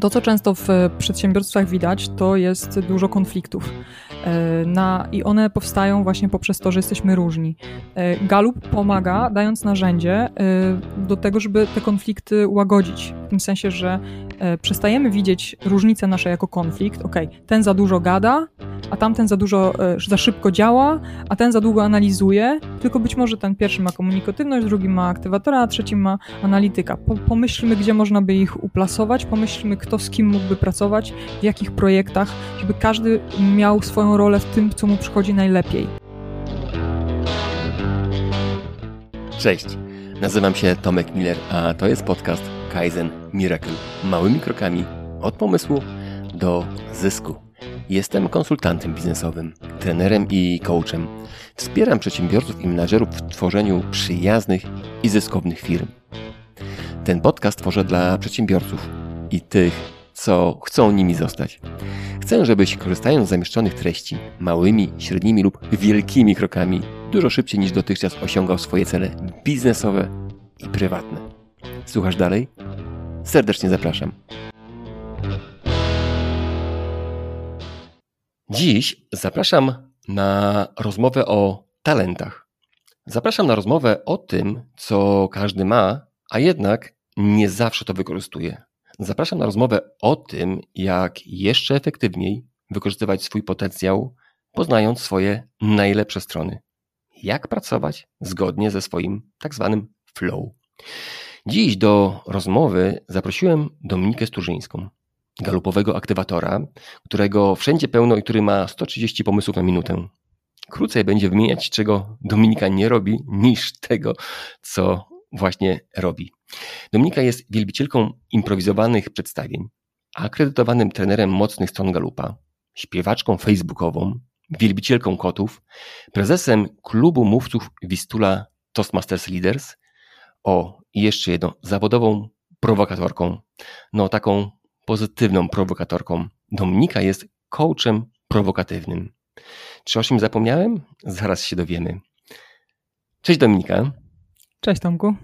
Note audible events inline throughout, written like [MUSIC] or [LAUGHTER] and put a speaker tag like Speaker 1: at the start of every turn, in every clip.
Speaker 1: To, co często w przedsiębiorstwach widać, to jest dużo konfliktów. E, na, I one powstają właśnie poprzez to, że jesteśmy różni. E, Galup pomaga, dając narzędzie e, do tego, żeby te konflikty łagodzić. W tym sensie, że przestajemy widzieć różnicę nasze jako konflikt. Ok, ten za dużo gada, a tamten za dużo, za szybko działa, a ten za długo analizuje. Tylko być może ten pierwszy ma komunikatywność, drugi ma aktywatora, a trzeci ma analityka. Pomyślmy, gdzie można by ich uplasować, pomyślmy, kto z kim mógłby pracować, w jakich projektach, żeby każdy miał swoją rolę w tym, co mu przychodzi najlepiej.
Speaker 2: Cześć, nazywam się Tomek Miller, a to jest podcast Kaizen Miracle. Małymi krokami od pomysłu do zysku. Jestem konsultantem biznesowym, trenerem i coachem. Wspieram przedsiębiorców i menadżerów w tworzeniu przyjaznych i zyskownych firm. Ten podcast tworzę dla przedsiębiorców i tych, co chcą nimi zostać. Chcę, żebyś korzystając z zamieszczonych treści małymi, średnimi lub wielkimi krokami, dużo szybciej niż dotychczas osiągał swoje cele biznesowe i prywatne. Słuchasz dalej? Serdecznie zapraszam. Dziś zapraszam na rozmowę o talentach. Zapraszam na rozmowę o tym, co każdy ma, a jednak nie zawsze to wykorzystuje. Zapraszam na rozmowę o tym, jak jeszcze efektywniej wykorzystywać swój potencjał, poznając swoje najlepsze strony. Jak pracować zgodnie ze swoim tak zwanym flow. Dziś do rozmowy zaprosiłem Dominikę Sturzyńską, galupowego aktywatora, którego wszędzie pełno i który ma 130 pomysłów na minutę. Krócej będzie wymieniać, czego Dominika nie robi, niż tego, co właśnie robi. Dominika jest wielbicielką improwizowanych przedstawień, akredytowanym trenerem mocnych stron Galupa, śpiewaczką facebookową, wielbicielką kotów, prezesem klubu mówców Wistula Toastmasters Leaders, o i jeszcze jedną, zawodową prowokatorką, no taką pozytywną prowokatorką. Dominika jest coachem prowokatywnym. Czy o czym zapomniałem? Zaraz się dowiemy. Cześć Dominika.
Speaker 1: Cześć Tomku.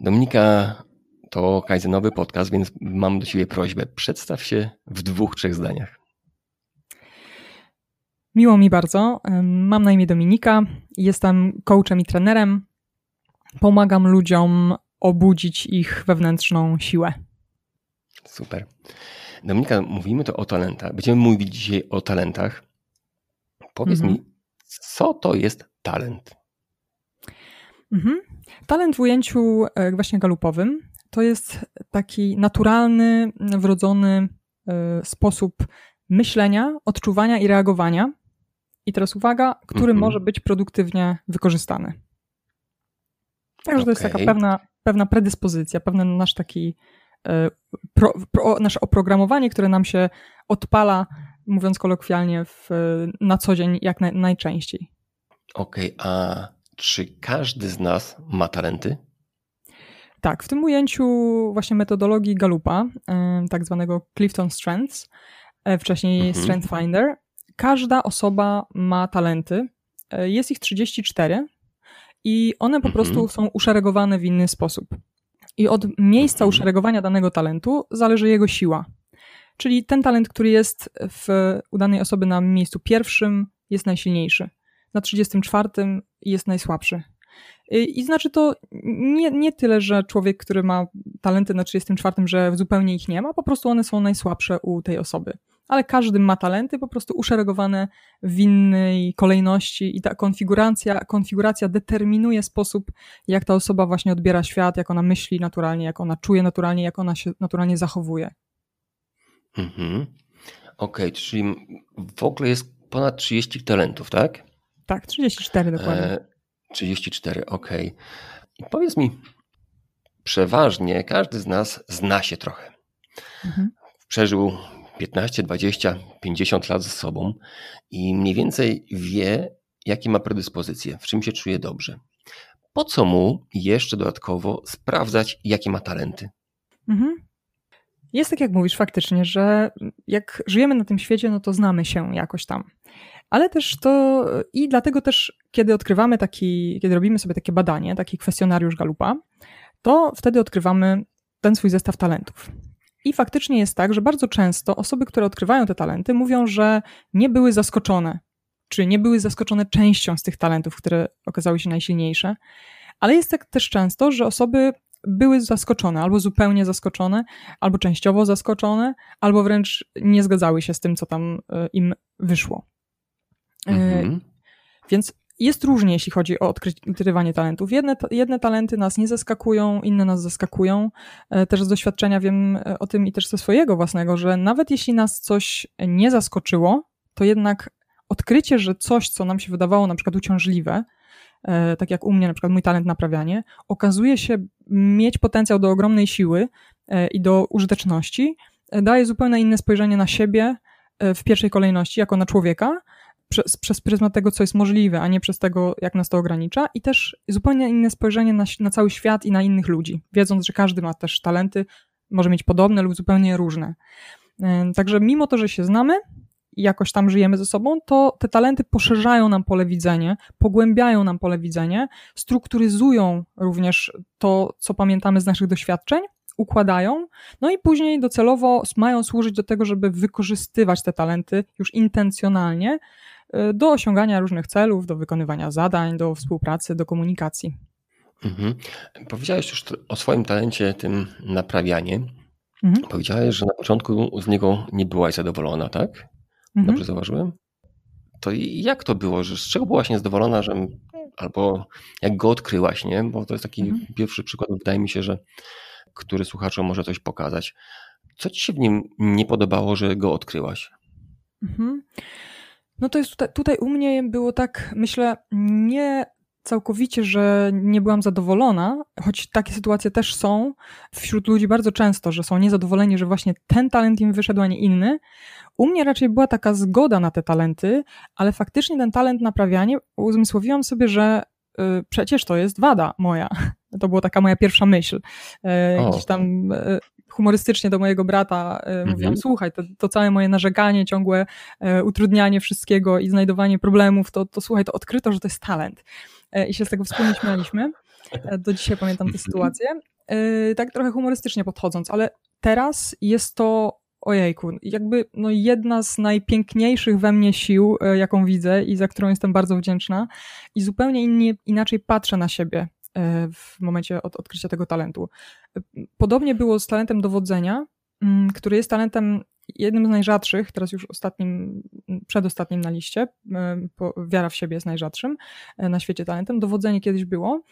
Speaker 2: Dominika to Kaizenowy podcast, więc mam do Ciebie prośbę. Przedstaw się w dwóch, trzech zdaniach.
Speaker 1: Miło mi bardzo. Mam na imię Dominika. Jestem coachem i trenerem. Pomagam ludziom obudzić ich wewnętrzną siłę.
Speaker 2: Super. Dominika, mówimy to o talentach. Będziemy mówić dzisiaj o talentach. Powiedz mhm. mi, co to jest talent?
Speaker 1: Mhm. Talent w ujęciu e, właśnie galupowym to jest taki naturalny, wrodzony e, sposób myślenia, odczuwania i reagowania. I teraz uwaga, który mhm. może być produktywnie wykorzystany. Także okay. to jest taka pewna, pewna predyspozycja, pewien nasz taki e, pro, pro, nasze oprogramowanie, które nam się odpala, mówiąc kolokwialnie, w, na co dzień jak na, najczęściej.
Speaker 2: Okej, okay, a czy każdy z nas ma talenty?
Speaker 1: Tak, w tym ujęciu właśnie metodologii Galupa, tak zwanego Clifton Strengths, e, wcześniej mhm. Strength Finder, każda osoba ma talenty. E, jest ich 34 i one po mhm. prostu są uszeregowane w inny sposób. I od miejsca mhm. uszeregowania danego talentu zależy jego siła. Czyli ten talent, który jest w, u danej osoby na miejscu pierwszym, jest najsilniejszy na 34 jest najsłabszy. I znaczy to nie, nie tyle, że człowiek, który ma talenty na 34, że zupełnie ich nie ma, po prostu one są najsłabsze u tej osoby. Ale każdy ma talenty po prostu uszeregowane w innej kolejności i ta konfiguracja, konfiguracja determinuje sposób, jak ta osoba właśnie odbiera świat, jak ona myśli naturalnie, jak ona czuje naturalnie, jak ona się naturalnie zachowuje.
Speaker 2: Mhm. Okej, okay, czyli w ogóle jest ponad 30 talentów, tak?
Speaker 1: Tak, 34 dokładnie. E,
Speaker 2: 34, ok. I powiedz mi, przeważnie każdy z nas zna się trochę. Mhm. Przeżył 15, 20, 50 lat ze sobą i mniej więcej wie, jakie ma predyspozycje, w czym się czuje dobrze. Po co mu jeszcze dodatkowo sprawdzać, jakie ma talenty? Mhm.
Speaker 1: Jest tak, jak mówisz, faktycznie, że jak żyjemy na tym świecie, no to znamy się jakoś tam ale też to i dlatego też, kiedy odkrywamy taki, kiedy robimy sobie takie badanie, taki kwestionariusz Galupa, to wtedy odkrywamy ten swój zestaw talentów. I faktycznie jest tak, że bardzo często osoby, które odkrywają te talenty, mówią, że nie były zaskoczone, czy nie były zaskoczone częścią z tych talentów, które okazały się najsilniejsze. Ale jest tak też często, że osoby były zaskoczone, albo zupełnie zaskoczone, albo częściowo zaskoczone, albo wręcz nie zgadzały się z tym, co tam e, im wyszło. E, mhm. Więc jest różnie, jeśli chodzi o odkrywanie talentów. Jedne, jedne talenty nas nie zaskakują, inne nas zaskakują. E, też z doświadczenia wiem o tym i też ze swojego własnego, że nawet jeśli nas coś nie zaskoczyło, to jednak odkrycie, że coś, co nam się wydawało na przykład uciążliwe, E, tak jak u mnie na przykład mój talent naprawianie, okazuje się mieć potencjał do ogromnej siły e, i do użyteczności, e, daje zupełnie inne spojrzenie na siebie w pierwszej kolejności, jako na człowieka, przez, przez pryzmat tego, co jest możliwe, a nie przez tego, jak nas to ogranicza, i też zupełnie inne spojrzenie na, na cały świat i na innych ludzi, wiedząc, że każdy ma też talenty, może mieć podobne lub zupełnie różne. Także mimo to, że się znamy, i jakoś tam żyjemy ze sobą, to te talenty poszerzają nam pole widzenia, pogłębiają nam pole widzenia, strukturyzują również to, co pamiętamy z naszych doświadczeń, układają, no i później docelowo mają służyć do tego, żeby wykorzystywać te talenty już intencjonalnie do osiągania różnych celów, do wykonywania zadań, do współpracy, do komunikacji.
Speaker 2: Mhm. Powiedziałeś już o swoim talencie, tym naprawianie. Mhm. Powiedziałeś, że na początku z niego nie byłaś zadowolona, tak? Mhm. Dobrze zauważyłem? To jak to było? Że z czego byłaś niezadowolona, że albo jak go odkryłaś, nie? Bo to jest taki mhm. pierwszy przykład, wydaje mi się, że który słuchaczom może coś pokazać. Co ci się w nim nie podobało, że go odkryłaś? Mhm.
Speaker 1: No to jest tutaj, tutaj u mnie było tak, myślę, nie całkowicie, że nie byłam zadowolona, choć takie sytuacje też są wśród ludzi bardzo często, że są niezadowoleni, że właśnie ten talent im wyszedł, a nie inny. U mnie raczej była taka zgoda na te talenty, ale faktycznie ten talent naprawianie uzmysłowiłam sobie, że y, przecież to jest wada moja. [LAUGHS] To była taka moja pierwsza myśl. Y, tam y, humorystycznie do mojego brata y, mhm. mówiłam, słuchaj, to, to, całe moje narzekanie, ciągłe y, utrudnianie wszystkiego i znajdowanie problemów, to, to słuchaj, to odkryto, że to jest talent. E, i się z tego wspólnie śmialiśmy. E, do dzisiaj pamiętam tę sytuację. E, tak trochę humorystycznie podchodząc, ale teraz jest to ojejku, jakby no jedna z najpiękniejszych we mnie sił, jaką widzę i za którą jestem bardzo wdzięczna i zupełnie innie, inaczej patrzę na siebie w momencie od, odkrycia tego talentu. Podobnie było z talentem dowodzenia, mm, który jest talentem jednym z najrzadszych, teraz już ostatnim, przedostatnim na liście, wiara w siebie jest najrzadszym e, na świecie talentem, dowodzenie kiedyś było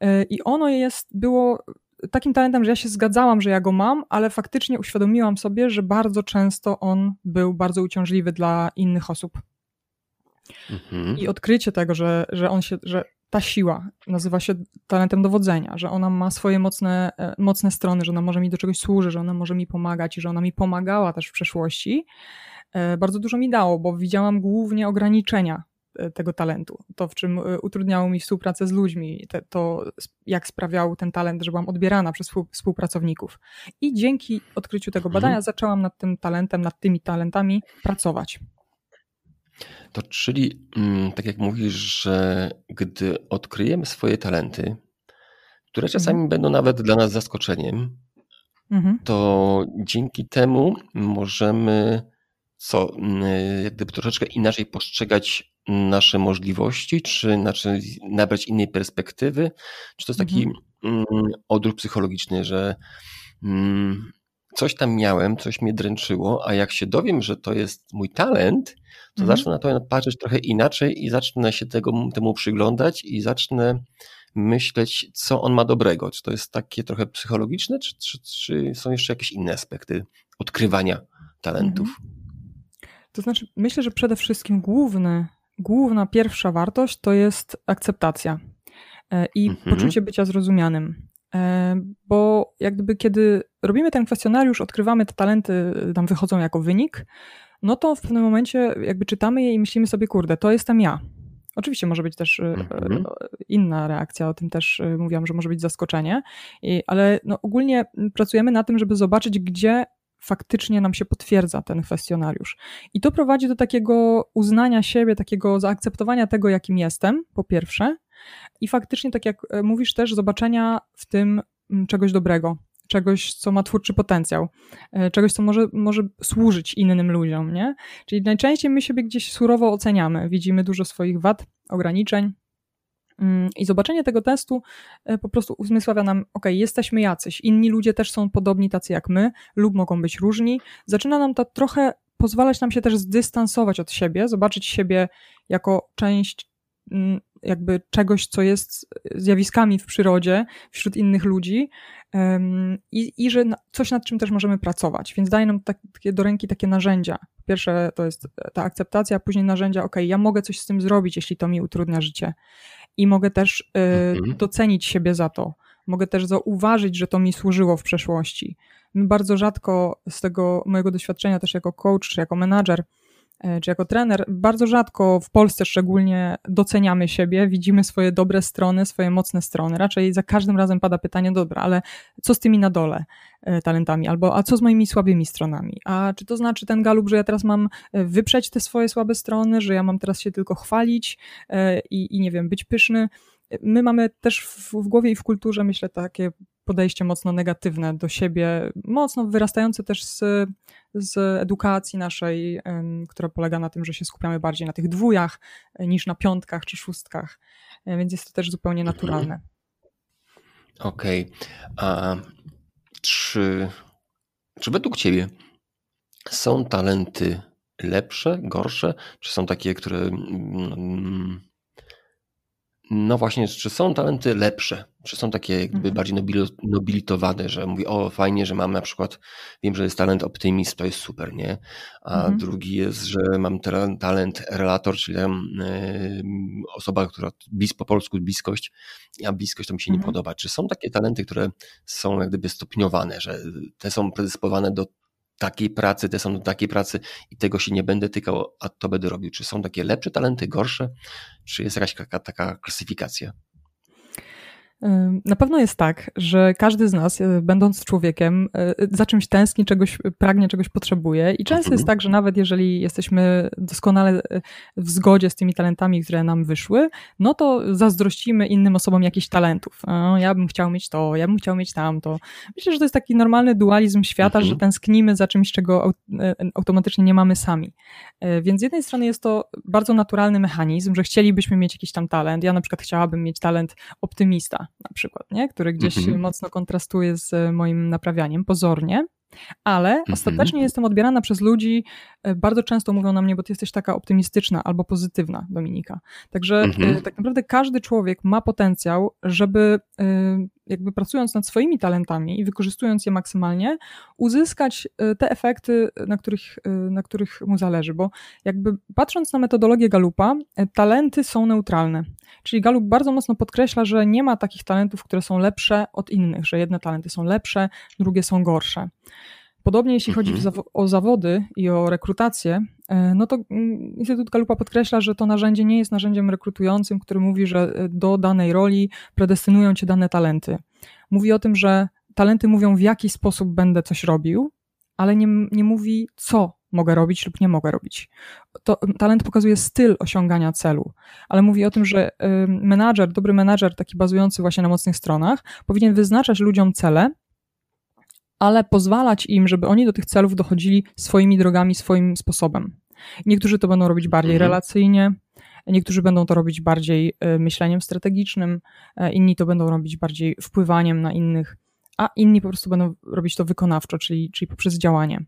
Speaker 1: e, i ono jest, było takim talentem, że ja się zgadzałam, że ja go mam, ale faktycznie uświadomiłam sobie, że bardzo często on był bardzo uciążliwy dla innych osób. Mhm. I odkrycie tego, że, że on się, że ta siła nazywa się talentem dowodzenia, że ona ma swoje mocne, e, mocne strony, że ona może mi do czegoś służy, że ona może mi pomagać i że ona mi pomagała też w przeszłości, e, bardzo dużo mi dało, bo widziałam głównie ograniczenia e, tego talentu. To, w czym utrudniało mi współpracę z ludźmi, to jak sprawiał ten talent, że byłam odbierana przez współpracowników. I dzięki odkryciu tego badania mhm. zaczęłam nad tym talentem, nad tymi talentami pracować.
Speaker 2: To czyli, mm, tak jak mówisz, że gdy odkryjemy swoje talenty, które czasami mhm. będą nawet dla nas zaskoczeniem, mhm. to dzięki temu możemy co, mm, jak gdyby troszeczkę inaczej postrzegać nasze możliwości, czy znaczy nabrać innej perspektywy, czy to jest taki mhm. Mm, odruch psychologiczny, że coś tam miałem, coś mnie dręczyło, a jak się dowiem, że to jest mój talent, to mhm. zacznę na to patrzeć trochę inaczej i zacznę się tego, temu przyglądać i zacznę myśleć, co on ma dobrego. Czy to jest takie trochę psychologiczne, czy, czy, czy są jeszcze jakieś inne aspekty odkrywania talentów? Mhm.
Speaker 1: To znaczy, myślę, że przede wszystkim główny, główna pierwsza wartość to jest akceptacja e, i mhm. poczucie bycia zrozumianym. E, bo jak gdyby kiedy robimy ten kwestionariusz, odkrywamy te talenty, tam wychodzą jako wynik, no to w pewnym momencie jakby czytamy je i myślimy sobie, kurde, to jestem ja. Oczywiście może być też e, mhm. inna reakcja, o tym też mówiłam, że może być zaskoczenie, ale no ogólnie pracujemy na tym, żeby zobaczyć, gdzie faktycznie nam się potwierdza ten kwestionariusz. I to prowadzi do takiego uznania siebie, takiego zaakceptowania tego, jakim jestem, po pierwsze, i faktycznie, tak jak mówisz, też zobaczenia w tym czegoś dobrego czegoś, co ma twórczy potencjał, e, czegoś, co może, może służyć innym ludziom, nie? Czyli najczęściej my siebie gdzieś surowo oceniamy, widzimy dużo swoich wad, ograniczeń, mm, i zobaczenie tego testu e, po prostu uzmysławia nam, ok, jesteśmy jacyś, inni ludzie też są podobni tacy jak my, lub mogą być różni. Zaczyna nam to trochę pozwalać nam się też zdystansować od siebie, zobaczyć siebie jako część mm, jakby czegoś, co jest zjawiskami w przyrodzie, wśród innych ludzi i, i że coś, nad czym też możemy pracować. Więc daje nam tak, takie do ręki takie narzędzia. Pierwsze to jest ta akceptacja, a później narzędzia, ok, ja mogę coś z tym zrobić, jeśli to mi utrudnia życie. I mogę też y, mhm. docenić siebie za to. Mogę też zauważyć, że to mi służyło w przeszłości. My bardzo rzadko z tego mojego doświadczenia też jako coach czy jako menadżer, e, czy jako trener, bardzo rzadko w Polsce szczególnie doceniamy siebie, widzimy swoje dobre strony, swoje mocne strony. Raczej za każdym razem pada pytanie, dobra, ale co z tymi na dole e, talentami? Albo a co z moimi słabymi stronami? A czy to znaczy ten galup, że ja teraz mam e, wyprzeć te swoje słabe strony, że ja mam teraz się tylko chwalić i, i nie wiem, być pyszny? My mamy też w, w głowie i w kulturze, myślę, takie podejście mocno negatywne do siebie, mocno wyrastające też z, z edukacji naszej, która polega na tym, że się skupiamy bardziej na tych dwójach e, niż na piątkach czy szóstkach, e, więc jest to też zupełnie mhm. naturalne.
Speaker 2: Okej. Okay. A czy, czy według Ciebie są talenty lepsze, gorsze, czy są takie, które mm, no właśnie, czy są talenty lepsze? Czy są takie jakby mhm. bardziej nobilitowane, że mówi, o fajnie, że mam na przykład, wiem, że jest talent optymizm, to jest super, nie? A mhm. drugi jest, że mam talent relator, czyli tam, y, osoba, która bis, po polsku bliskość, a bliskość to mi się mhm. nie podoba. Czy są takie talenty, które są jak gdyby stopniowane, że te są predysponowane do takiej pracy, te są do takiej pracy i tego się nie będę tykał, a to będę robił. Czy są takie lepsze talenty, gorsze? Czy jest jakaś taka, taka klasyfikacja?
Speaker 1: Na pewno jest tak, że każdy z nas, e, będąc człowiekiem, e, za czymś tęskni, czegoś pragnie, czegoś potrzebuje. I często jest mhm. tak, że nawet jeżeli jesteśmy doskonale e, w zgodzie z tymi talentami, które nam wyszły, no to zazdrościmy innym osobom jakichś talentów. O, ja bym chciał mieć to, ja bym chciał mieć tamto. Myślę, że to jest taki normalny dualizm świata, że mhm. tęsknimy za czymś, czego automatycznie nie mamy sami. Więc z jednej strony jest to bardzo naturalny mechanizm, że chcielibyśmy mieć jakiś tam talent. Ja na przykład chciałabym mieć talent optymista na przykład, nie? który gdzieś mm -hmm. mocno kontrastuje z moim naprawianiem, pozornie, ale mm -hmm. ostatecznie jestem odbierana przez ludzi, e, bardzo często mówią na mnie, bo ty jesteś taka optymistyczna albo pozytywna, Dominika. Także mm -hmm. tak naprawdę każdy człowiek ma potencjał, żeby e, jakby pracując nad swoimi talentami i wykorzystując je maksymalnie, uzyskać te efekty, na których, na których mu zależy. Bo jakby patrząc na metodologię Galupa, talenty są neutralne. Czyli Galup bardzo mocno podkreśla, że nie ma takich talentów, które są lepsze od innych, że jedne talenty są lepsze, drugie są gorsze. Podobnie jeśli chodzi mhm. o zawody i o rekrutację, no to mm, Instytut Galupa podkreśla, że to narzędzie nie jest narzędziem rekrutującym, który mówi, że e, do danej roli predestynują cię dane talenty. Mówi o tym, że talenty mówią, w jaki sposób będę coś robił, ale nie, nie mówi, co mogę robić lub nie mogę robić. To, talent pokazuje styl osiągania celu, ale mówi o tym, że menadżer, dobry menadżer, taki bazujący właśnie na mocnych stronach, powinien wyznaczać ludziom cele, ale pozwalać im, żeby oni do tych celów dochodzili swoimi drogami, swoim sposobem. Niektórzy to będą robić bardziej mhm. relacyjnie, niektórzy będą to robić bardziej y, myśleniem strategicznym, e, inni to będą robić bardziej wpływaniem na innych, a inni po prostu będą robić to wykonawczo, czyli, czyli poprzez działanie.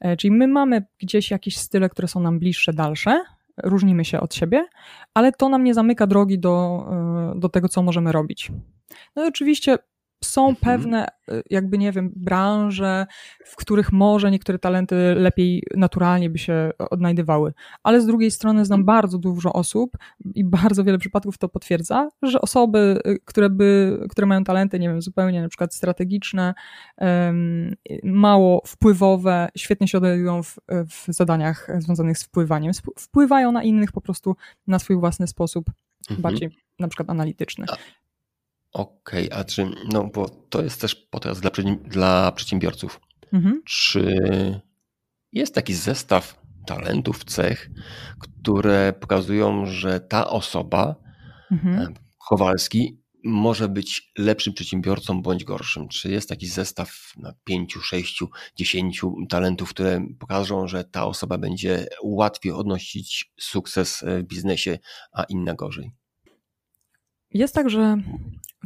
Speaker 1: E, czyli my mamy gdzieś jakieś style, które są nam bliższe, dalsze, różnimy się od siebie, ale to nam nie zamyka drogi do, e, do tego, co możemy robić. No i oczywiście są mhm. pewne, y, jakby nie wiem, branże, w których może niektóre talenty lepiej naturalnie by się odnajdywały. Ale z drugiej strony znam mhm. bardzo dużo osób i bardzo wiele przypadków to potwierdza, że osoby, y, które, by, które mają talenty, nie wiem, zupełnie na przykład strategiczne, mało wpływowe, świetnie się odnajdują w, w zadaniach związanych z wpływaniem, wpływają na innych po prostu na swój własny sposób, mhm. bardziej na przykład analityczny.
Speaker 2: Okej, a czy, no bo to jest też podcast dla, dla przedsiębiorców. Mhm. Czy jest taki zestaw talentów, cech, które pokazują, że ta osoba, mhm. E, Kowalski, może być lepszym przedsiębiorcą bądź gorszym? Czy jest taki zestaw na pięciu, sześciu, dziesięciu talentów, które pokażą, że ta osoba będzie łatwiej odnosić sukces w biznesie, a inna gorzej?
Speaker 1: Jest tak, że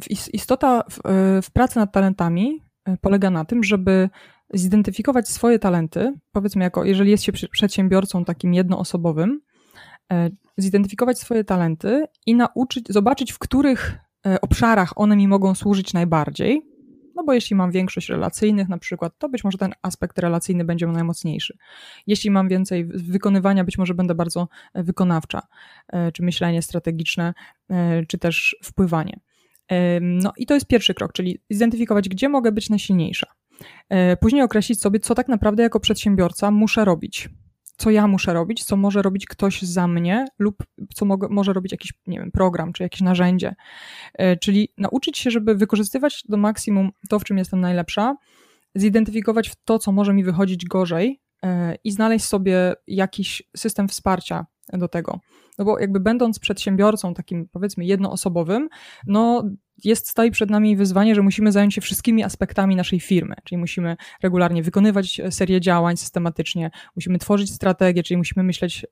Speaker 1: istota w, w pracy nad talentami e, polega na tym, żeby zidentyfikować swoje talenty, powiedzmy, jako jeżeli jest się przedsiębiorcą takim jednoosobowym, e, zidentyfikować swoje talenty i nauczyć, zobaczyć, w których e, obszarach one mi mogą służyć najbardziej. No bo jeśli mam większość relacyjnych na przykład, to być może ten aspekt relacyjny będzie najmocniejszy. Jeśli mam więcej wykonywania, być może będę bardzo e, wykonawcza, czy myślenie strategiczne, czy też wpływanie. No i to jest pierwszy krok, czyli zidentyfikować, gdzie mogę być najsilniejsza. Później określić sobie, co tak naprawdę jako przedsiębiorca muszę robić co ja muszę robić, co może robić ktoś za mnie lub co może robić jakiś, nie wiem, program czy jakieś narzędzie. E, czyli nauczyć się, żeby wykorzystywać do maksimum to, w czym jestem najlepsza, zidentyfikować to, co może mi wychodzić gorzej e, i znaleźć sobie jakiś system wsparcia do tego. No bo jakby będąc przedsiębiorcą takim powiedzmy jednoosobowym, no jest, stoi przed nami wyzwanie, że musimy zająć się wszystkimi aspektami naszej firmy, czyli musimy regularnie wykonywać serię działań systematycznie, musimy tworzyć strategię, czyli musimy myśleć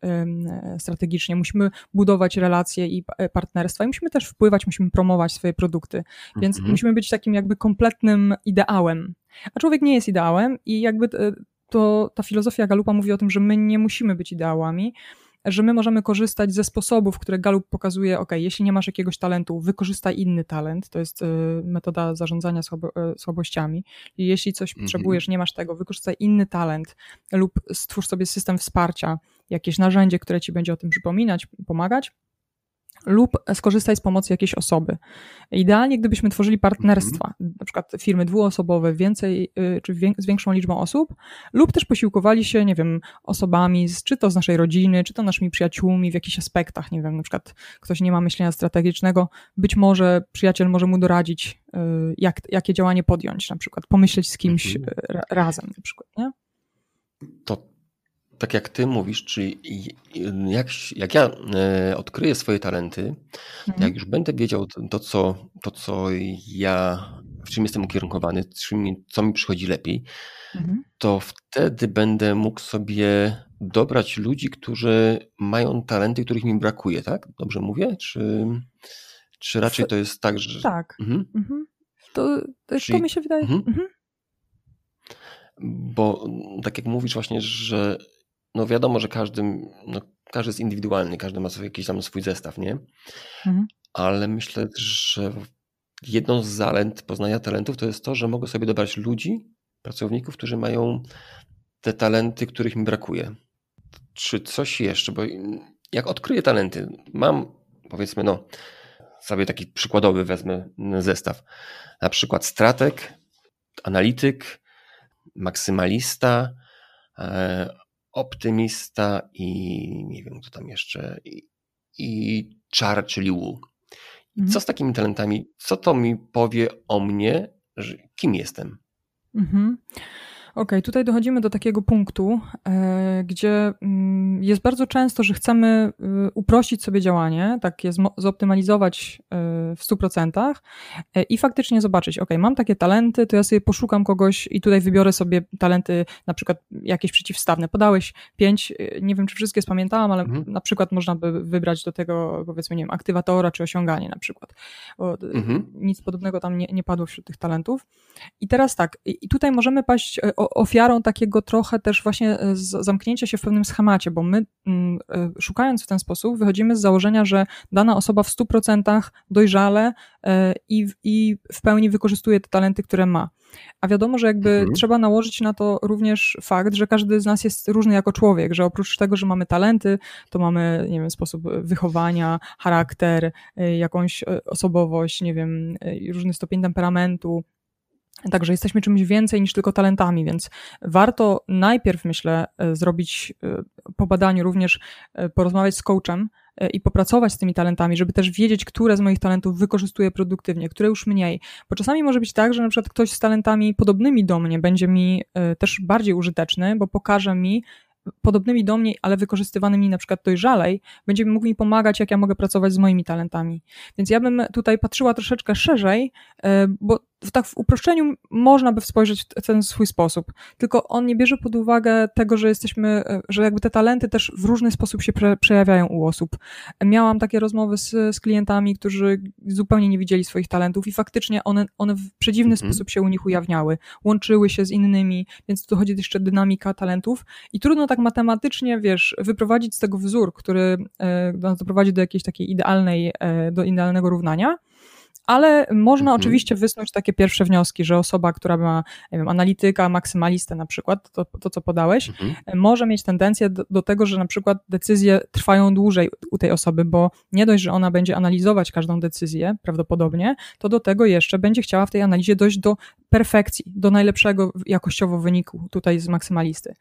Speaker 1: strategicznie, musimy budować relacje i e, partnerstwa i musimy też wpływać, musimy promować swoje produkty, więc mhm. musimy być takim jakby kompletnym ideałem. A człowiek nie jest ideałem i jakby e, to ta filozofia Galupa mówi o tym, że my nie musimy być ideałami, że my możemy korzystać ze sposobów, które Galup pokazuje, ok, jeśli nie masz jakiegoś talentu, wykorzystaj inny talent, to jest y, metoda zarządzania słabo, y, słabościami. Jeśli coś mhm. potrzebujesz, nie masz tego, wykorzystaj inny talent lub stwórz sobie system wsparcia, jakieś narzędzie, które ci będzie o tym przypominać, pomagać, lub skorzystaj z pomocy jakiejś osoby. Idealnie, gdybyśmy tworzyli partnerstwa, mhm. na przykład firmy dwuosobowe, więcej, y, czy z większą liczbą osób, lub też posiłkowali się, nie wiem, osobami, z, czy to z naszej rodziny, czy to naszymi przyjaciółmi w jakichś aspektach, nie wiem, na przykład ktoś nie ma myślenia strategicznego, być może przyjaciel może mu doradzić, y, jak, jakie działanie podjąć, na przykład pomyśleć z kimś mhm. Y, razem, na przykład, nie?
Speaker 2: To tak jak ty mówisz, czyli jak, jak ja e, odkryję swoje talenty, mhm. jak już będę wiedział to, co, to, co ja, w czym jestem ukierunkowany, czym, co mi przychodzi lepiej, mhm. to wtedy będę mógł sobie dobrać ludzi, którzy mają talenty, których mi brakuje, tak? Dobrze mówię? Czy, czy raczej to jest tak, że.
Speaker 1: Tak. Mhm. mhm. To, to, Czyli... to mi się wydaje. Mhm. mhm.
Speaker 2: Bo tak jak mówisz właśnie, że no wiadomo, że każdy, no, każdy jest indywidualny, każdy ma sobie jakiś tam swój zestaw, nie? Mhm. Ale myślę, że jedną z zalet poznania talentów to jest to, że mogę sobie dobrać ludzi, pracowników, którzy mają te talenty, których mi brakuje. Czy coś jeszcze? Bo jak odkryję talenty, mam powiedzmy, no, sobie taki przykładowy wezmę zestaw. Na przykład strateg, analityk, maksymalista, e, optymista i nie wiem, co tam jeszcze, i, i czar, czyli łuk. Mhm. Co z takimi talentami, co to mi powie o mnie, kim jestem? Mhm.
Speaker 1: Okej, okay, tutaj dochodzimy do takiego punktu, e, gdzie mm, jest bardzo często, że chcemy e, uprościć sobie działanie, tak je zoptymalizować e, w 100% i faktycznie zobaczyć, ok, mam takie talenty, to ja sobie poszukam kogoś i tutaj wybiorę sobie talenty, na przykład jakieś przeciwstawne. Podałeś pięć, nie wiem czy wszystkie spamiętałam, ale mhm. na przykład można by wybrać do tego, powiedzmy, nie wiem, aktywatora czy osiąganie na przykład. Mhm. Nic podobnego tam nie, nie padło wśród tych talentów. I teraz tak, i tutaj możemy paść ofiarą takiego trochę też właśnie e, zamknięcia się w pewnym schemacie, bo my mm, e, szukając w ten sposób wychodzimy z założenia, że dana osoba w 100% dojrzale e, i, i w pełni wykorzystuje te talenty, które ma. A wiadomo, że jakby mhm. trzeba nałożyć na to również fakt, że każdy z nas jest różny jako człowiek, że oprócz tego, że mamy talenty, to mamy, nie wiem, sposób wychowania, charakter, jakąś osobowość, nie wiem, różny stopień temperamentu, Także jesteśmy czymś więcej niż tylko talentami, więc warto najpierw, myślę, e, zrobić e, po badaniu również, e, porozmawiać z coachem i popracować z tymi talentami, żeby też wiedzieć, które z moich talentów wykorzystuję produktywnie, które już mniej. Bo czasami może być tak, że na przykład ktoś z talentami podobnymi do mnie będzie mi też bardziej użyteczny, bo pokaże mi, podobnymi do mnie, ale wykorzystywanymi na przykład dojrzalej, będzie mógł mi pomagać, jak ja mogę pracować z moimi talentami. Więc ja bym tutaj patrzyła troszeczkę szerzej, bo tak w uproszczeniu można by spojrzeć w ten swój sposób, tylko on nie bierze pod uwagę tego, że jesteśmy, e, że jakby te talenty też w różny sposób się prze, przejawiają u osób. Miałam takie rozmowy z, z klientami, którzy zupełnie nie widzieli swoich talentów i faktycznie one, one w przedziwny mhm. sposób się u nich ujawniały, łączyły się z innymi, więc tu chodzi jeszcze dynamika talentów i trudno tak matematycznie, wiesz, wyprowadzić z tego wzór, który e, doprowadzi do jakiejś takiej idealnej, e, do idealnego równania, ale można mhm. oczywiście wysnuć takie pierwsze wnioski, że osoba, która ma wiem, analityka, maksymalistę na przykład, to, to co podałeś, mhm. może mieć tendencję do, do, tego, że na przykład decyzje trwają dłużej u tej osoby, bo nie dość, że ona będzie analizować każdą decyzję prawdopodobnie, to do tego jeszcze będzie chciała w tej analizie dojść do perfekcji, do najlepszego jakościowo wyniku tutaj z maksymalisty.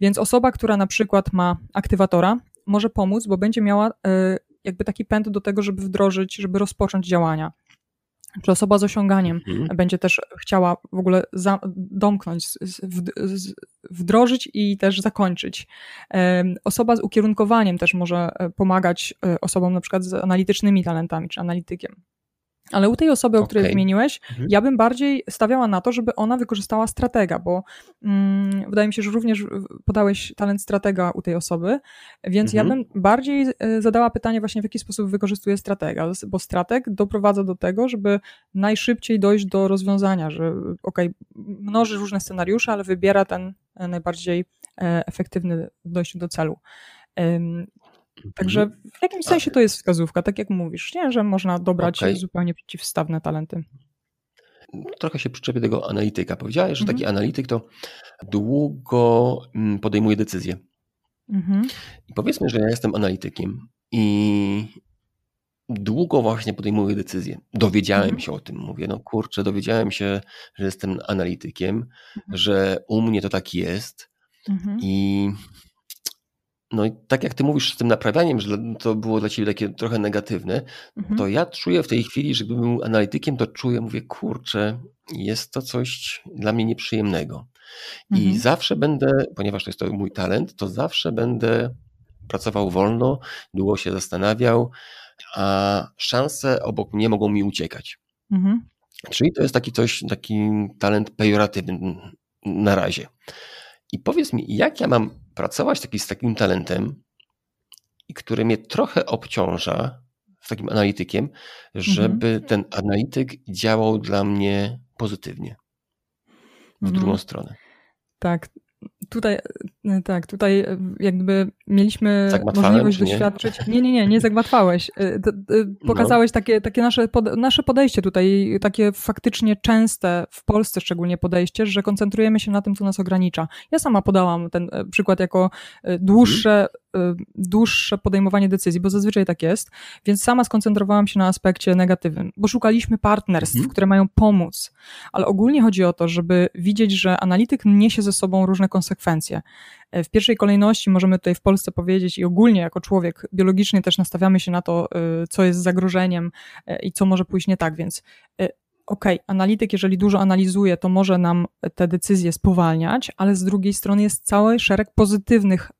Speaker 1: Więc osoba, która na przykład ma aktywatora, może pomóc, bo będzie miała y, jakby taki pęd do tego, żeby wdrożyć, żeby rozpocząć działania czy osoba z osiąganiem mhm. będzie też chciała w ogóle za, domknąć, wdrożyć i też zakończyć. Osoba z ukierunkowaniem też może e, pomagać e, osobom na przykład z analitycznymi talentami czy analitykiem. Ale u tej osoby, o której okay. wymieniłeś, mhm. ja bym bardziej stawiała na to, żeby ona wykorzystała stratega, bo mm, wydaje mi się, że również podałeś talent stratega u tej osoby, więc mhm. ja bym bardziej e, zadała pytanie właśnie, w jaki sposób wykorzystuje stratega, bo strateg doprowadza do tego, żeby najszybciej dojść do rozwiązania, że ok, mnoży różne scenariusze, ale wybiera ten e, najbardziej e, efektywny w dojściu do celu. Także mhm. w jakimś sensie to jest wskazówka, tak jak mówisz, nie? że można dobrać okay. zupełnie przeciwstawne talenty.
Speaker 2: Trochę się przyczepię tego analityka. Powiedziałeś, że taki mhm. analityk to długo mm, podejmuje decyzje. Mhm. I powiedzmy, że ja jestem analitykiem i długo właśnie podejmuję decyzje. Dowiedziałem się o tym, mówię, no kurczę, dowiedziałem się, że jestem analitykiem, że u mnie to tak jest i no i tak jak ty mówisz z tym naprawianiem, że to było dla ciebie takie trochę negatywne, mhm. to ja czuję w tej chwili, że gdybym był analitykiem, to czuję, mówię, kurczę, jest to coś dla mnie nieprzyjemnego. Mhm. I zawsze będę, ponieważ to jest to mój talent, to zawsze będę pracował wolno, długo się zastanawiał, a szanse obok mnie mogą mi uciekać. Mhm. Czyli to jest taki coś, taki talent pejoratywny na razie. I powiedz mi, jak ja mam pracować taki, z takim talentem, i który mnie trochę obciąża, z takim analitykiem, żeby mhm. ten analityk działał dla mnie pozytywnie w mhm. drugą stronę.
Speaker 1: Tak, tutaj, e, tak, tutaj e, jakby mieliśmy możliwość doświadczyć. Nie, nie, nie, nie zagmatwałeś. E, pokazałeś no. takie, takie nasze, nasze podejście tutaj, takie faktycznie częste w Polsce szczególnie podejście, że koncentrujemy się na tym, co nas ogranicza. Ja sama podałam ten przykład jako dłuższe, dłuższe podejmowanie decyzji, bo zazwyczaj tak jest, więc sama skoncentrowałam się na aspekcie negatywnym, bo szukaliśmy partnerstw, mhm. które mają pomóc, ale ogólnie chodzi o to, żeby widzieć, że analityk niesie ze sobą różne konsekwencje. E, w pierwszej kolejności możemy tutaj w Polsce powiedzieć i ogólnie jako człowiek biologicznie też nastawiamy się na to, e, co jest zagrożeniem e, i co może pójść nie tak, więc ok, analityk, jeżeli dużo analizuje, to może nam te decyzje spowalniać, ale z drugiej strony jest cały szereg pozytywnych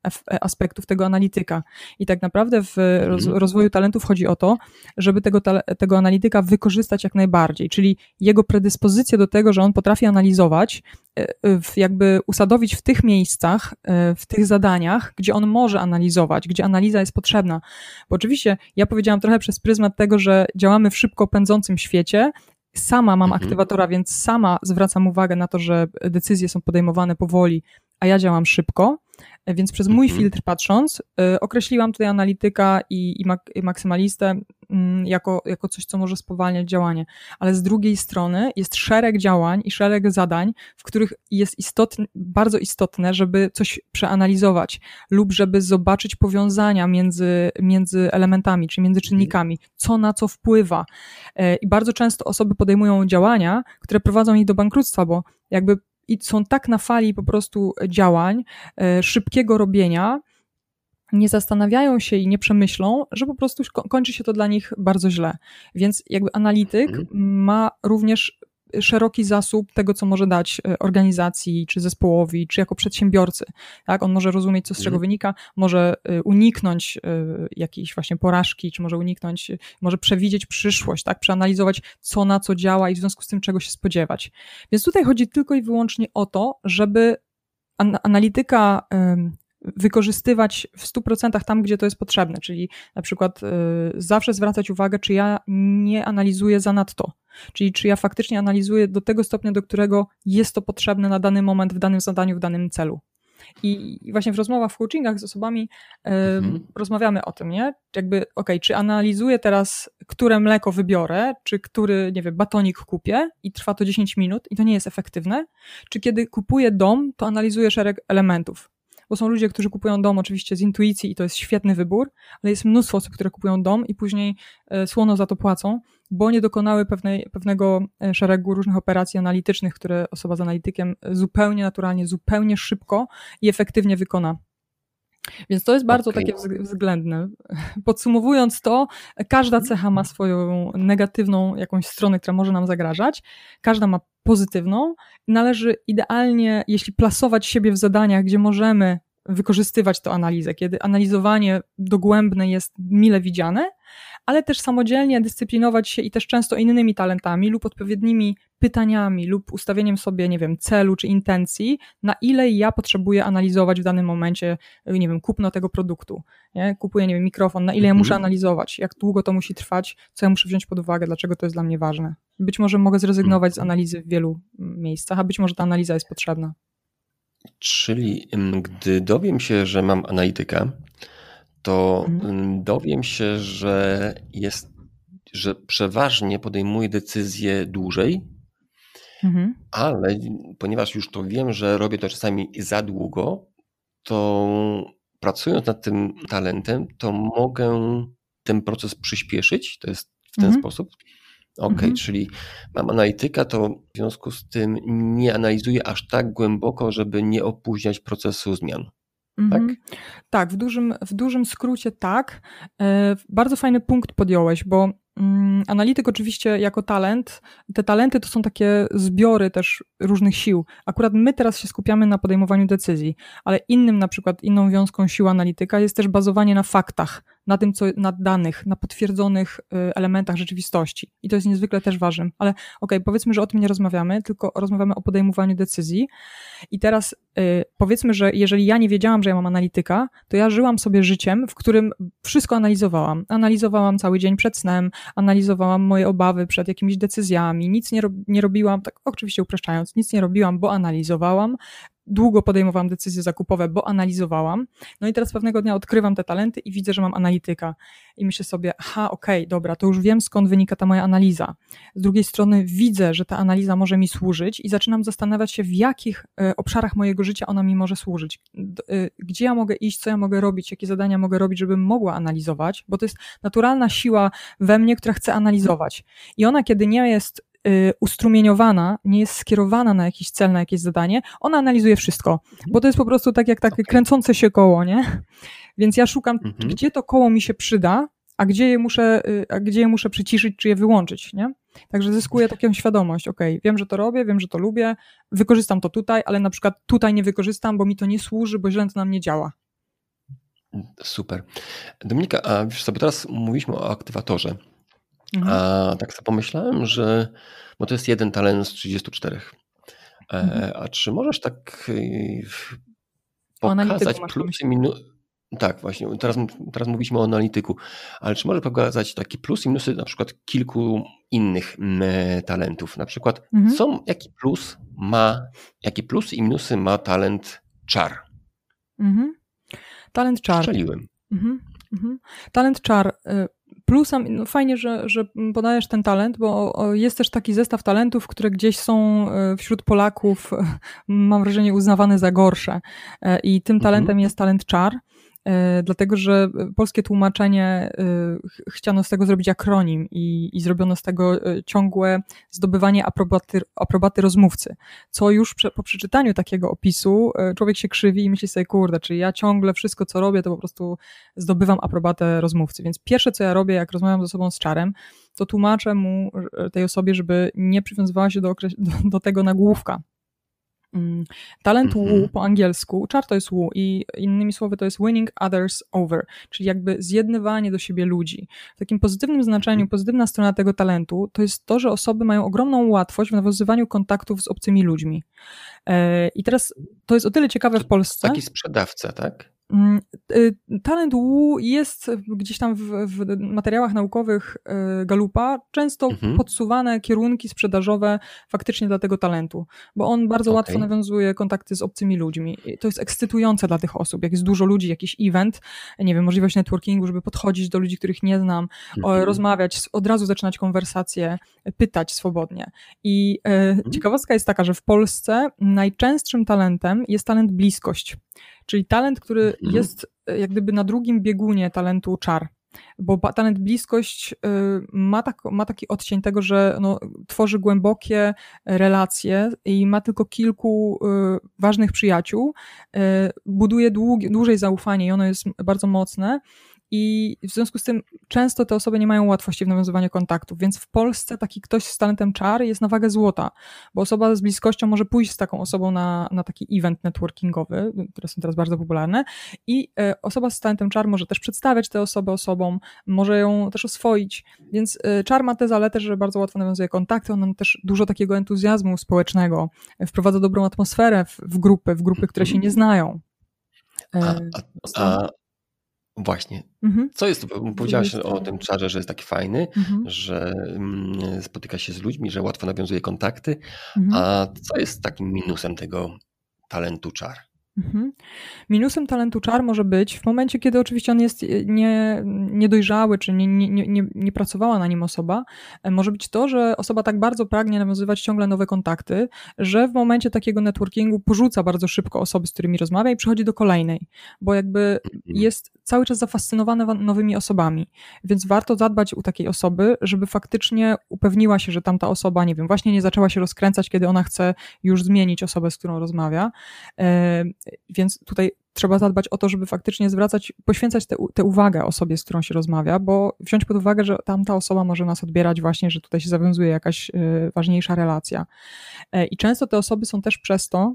Speaker 1: aspektów tego analityka. I tak naprawdę w mhm. rozwoju talentów chodzi o to, żeby tego, tego analityka wykorzystać jak najbardziej, czyli jego predyspozycję do tego, że on potrafi analizować, e, jakby usadowić w tych miejscach, e, w tych zadaniach, gdzie on może analizować, gdzie analiza jest potrzebna. Bo oczywiście ja powiedziałam trochę przez pryzmat tego, że działamy w szybko pędzącym świecie, sama mam mhm. aktywatora, więc sama zwracam uwagę na to, że decyzje są podejmowane powoli, a ja działam szybko. Więc przez mój mhm. filtr patrząc, y, określiłam tutaj analityka i, i, mak i maksymalistę y, jako, jako coś, co może spowalniać działanie. Ale z drugiej strony jest szereg działań i szereg zadań, w których jest istotne, bardzo istotne, żeby coś przeanalizować lub żeby zobaczyć powiązania między, między elementami, czy między czynnikami, co na co wpływa. Y, I bardzo często osoby podejmują działania, które prowadzą ich do bankructwa, bo jakby i są tak na fali po prostu działań, e, szybkiego robienia, nie zastanawiają się i nie przemyślą, że po prostu kończy się to dla nich bardzo źle. Więc jakby analityk mhm. ma również szeroki zasób tego, co może dać e, organizacji, czy zespołowi, czy jako przedsiębiorcy. Tak? On może rozumieć, co z czego mhm. wynika, może e, uniknąć jakiejś właśnie porażki, czy może uniknąć, może przewidzieć przyszłość, tak? przeanalizować, co na co działa i w związku z tym, czego się spodziewać. Więc tutaj chodzi tylko i wyłącznie o to, żeby analityka wykorzystywać w 100% tam, gdzie to jest potrzebne, czyli na przykład y, zawsze zwracać uwagę, czy ja nie analizuję zanadto, czyli czy ja faktycznie analizuję do tego stopnia, do którego jest to potrzebne na dany moment, w danym zadaniu, w danym celu. I właśnie w rozmowach, w coachingach z osobami mhm. rozmawiamy o tym, nie? Jakby, ok, czy analizuję teraz, które mleko wybiorę, czy który, nie wiem, batonik kupię i trwa to 10 minut i to nie jest efektywne, czy kiedy kupuję dom, to analizuję szereg elementów bo są ludzie, którzy kupują dom oczywiście z intuicji i to jest świetny wybór, ale jest mnóstwo osób, które kupują dom i później e, słono za to płacą, bo nie dokonały pewnej, pewnego e, szeregu różnych operacji analitycznych, które osoba z analitykiem zupełnie naturalnie, zupełnie szybko i efektywnie wykona. Więc to jest bardzo okay. takie względne. [LAUGHS] Podsumowując to, każda cecha ma swoją negatywną jakąś stronę, która może nam zagrażać, każda ma pozytywną. Należy idealnie, jeśli plasować siebie w zadaniach, gdzie możemy wykorzystywać tę analizę, kiedy analizowanie dogłębne jest mile widziane, ale też samodzielnie dyscyplinować się i też często innymi talentami lub odpowiednimi pytaniami lub ustawieniem sobie, nie wiem, celu czy intencji, na ile ja potrzebuję analizować w danym momencie, nie wiem, kupno tego produktu. Nie? Kupuję, nie wiem, mikrofon, na ile ja muszę mhm. analizować, jak długo to musi trwać, co ja muszę wziąć pod uwagę, dlaczego to jest dla mnie ważne. Być może mogę zrezygnować z mhm. analizy w wielu miejscach, a być może ta analiza jest potrzebna.
Speaker 2: Czyli gdy dowiem się, że mam analityka, to mhm. dowiem się, że jest, że przeważnie podejmuję decyzje dłużej, mhm. ale ponieważ już to wiem, że robię to czasami za długo, to pracując nad tym talentem, to mogę ten proces przyspieszyć. To jest w ten mhm. sposób. Ok, mhm. czyli mam analityka, to w związku z tym nie analizuję aż tak głęboko, żeby nie opóźniać procesu zmian. Tak? Mhm.
Speaker 1: Tak, w dużym, w dużym skrócie tak. E, bardzo fajny punkt podjąłeś, bo mm, analityk oczywiście jako talent, te talenty to są takie zbiory też różnych sił. Akurat my teraz się skupiamy na podejmowaniu decyzji, ale innym na przykład, inną wiązką sił analityka jest też bazowanie na faktach, na tym, co, na danych, na potwierdzonych y, elementach rzeczywistości. I to jest niezwykle też ważne. Ale okej, okay, powiedzmy, że o tym nie rozmawiamy, tylko rozmawiamy o podejmowaniu decyzji. I teraz y, powiedzmy, że jeżeli ja nie wiedziałam, że ja mam analityka, to ja żyłam sobie życiem, w którym wszystko analizowałam. Analizowałam cały dzień przed snem, analizowałam moje obawy przed jakimiś decyzjami, nic nie, ro nie robiłam, tak oczywiście upraszczając, nic nie robiłam, bo analizowałam, długo podejmowałam decyzje zakupowe, bo analizowałam. No i teraz pewnego dnia odkrywam te talenty i widzę, że mam analityka. I myślę sobie, aha, okej, okay, dobra, to już wiem skąd wynika ta moja analiza. Z drugiej strony widzę, że ta analiza może mi służyć i zaczynam zastanawiać się, w jakich y, obszarach mojego życia ona mi może służyć. Y, gdzie ja mogę iść, co ja mogę robić, jakie zadania mogę robić, żebym mogła analizować, bo to jest naturalna siła we mnie, która chce analizować. I ona, kiedy nie jest ustrumieniowana, nie jest skierowana na jakiś cel, na jakieś zadanie, ona analizuje wszystko, bo to jest po prostu tak jak takie kręcące się koło, nie? Więc ja szukam, mhm. gdzie to koło mi się przyda, a gdzie je muszę, y, a gdzie je muszę przyciszyć, czy je wyłączyć, nie? Także zyskuję taką świadomość, ok, wiem, że to robię, wiem, że to lubię, wykorzystam to tutaj, ale na przykład tutaj nie wykorzystam, bo mi to nie służy, bo źle to na mnie działa.
Speaker 2: Super. Dominika, a wiesz sobie, teraz mówiliśmy o aktywatorze. Mhm. A tak sobie pomyślałem, że bo to jest jeden talent z 34. E, mhm. A czy możesz tak y, pokazać plusy i minusy? Tak, właśnie. Teraz, teraz mówiliśmy o analityku, ale czy możesz pokazać takie plusy i minusy na przykład kilku innych talentów? Na przykład, mhm. co, jaki plus ma, jakie plusy i minusy ma talent czar?
Speaker 1: Mhm. Talent czar.
Speaker 2: Strzeliłem. Mhm.
Speaker 1: Mhm. Talent czar. Plusem, no fajnie, że, że podajesz ten talent, bo jest też taki zestaw talentów, które gdzieś są y, wśród Polaków, mam wrażenie, uznawane za gorsze. Y, I tym mhm. talentem mhm. jest talent czar. E, dlatego że polskie tłumaczenie e, chciano z tego zrobić akronim i, i zrobiono z tego e, ciągłe zdobywanie aprobaty, aprobaty rozmówcy, co już po przeczytaniu takiego opisu człowiek się krzywi i myśli sobie, kurde, czy ja ciągle wszystko, co robię, to po prostu zdobywam aprobatę rozmówcy. Więc pierwsze, co ja robię, jak rozmawiam ze sobą z czarem, to tłumaczę mu, tej osobie, żeby nie przywiązywała się do, do, do tego nagłówka. Talent mm -hmm. po angielsku, czar to jest woo i innymi słowy to jest winning others over, czyli jakby zjednywanie do siebie ludzi. W takim pozytywnym znaczeniu, mhm. pozytywna strona tego talentu to jest to, że osoby mają ogromną łatwość w nawiązywaniu kontaktów z obcymi ludźmi. E, I teraz to jest o tyle ciekawe w Polsce.
Speaker 2: Taki sprzedawca, tak?
Speaker 1: Mm, y, talent Wu jest gdzieś tam w, w materiałach naukowych y, Galupa często mhm. podsuwane kierunki sprzedażowe faktycznie dla tego talentu, bo on bardzo okay. łatwo nawiązuje kontakty z obcymi ludźmi. To jest ekscytujące dla tych osób. Jak jest dużo ludzi, jakiś event, nie wiem, możliwość networkingu, żeby podchodzić do ludzi, których nie znam, mhm. rozmawiać, od razu zaczynać konwersację, pytać swobodnie. I e, mhm. ciekawostka jest taka, że w Polsce najczęstszym talentem jest talent bliskość. Czyli talent, który mhm. jest e, jak gdyby na drugim biegunie talentu czar. Bo talent bliskość e, ma, tak, ma taki odcień tego, że no, tworzy głębokie relacje i ma tylko kilku e, ważnych przyjaciół, buduje długi, dłużej zaufanie i ono jest bardzo mocne i w związku z tym często te osoby nie mają łatwości w nawiązywaniu kontaktów, więc w Polsce taki ktoś z talentem czar jest na wagę złota, bo osoba z bliskością może pójść z taką osobą na, na taki event networkingowy, które są teraz bardzo popularne i e, osoba z talentem czar może też przedstawiać te osoby osobom, może ją też oswoić, więc e, czar ma tę zaletę, że bardzo łatwo nawiązuje kontakty, on ma też dużo takiego entuzjazmu społecznego, wprowadza dobrą atmosferę w, w grupy, w grupy, które się nie znają.
Speaker 2: A, e, a, a, Właśnie. Mhm. Co jest, powiedziałaś o tym czarze, że jest taki fajny, mhm. że mm, spotyka się z ludźmi, że łatwo nawiązuje kontakty, mhm. a co jest takim minusem tego talentu czar?
Speaker 1: Mhm. Minusem talentu czar może być w momencie, kiedy oczywiście on jest e, nie, niedojrzały, czy nie, nie, nie, nie pracowała na nim osoba, e, może być to, że osoba tak bardzo pragnie nawiązywać ciągle nowe kontakty, że w momencie takiego networkingu porzuca bardzo szybko osoby, z którymi rozmawia i przechodzi do kolejnej, bo jakby mhm. jest cały czas zafascynowane nowymi osobami. Więc warto zadbać u takiej osoby, żeby faktycznie upewniła się, że tamta osoba, nie wiem, właśnie nie zaczęła się rozkręcać, kiedy ona chce już zmienić osobę, z którą rozmawia. Więc tutaj trzeba zadbać o to, żeby faktycznie zwracać, poświęcać tę uwagę osobie, z którą się rozmawia, bo wziąć pod uwagę, że tamta osoba może nas odbierać właśnie, że tutaj się zawiązuje jakaś e, ważniejsza relacja. E, I często te osoby są też przez to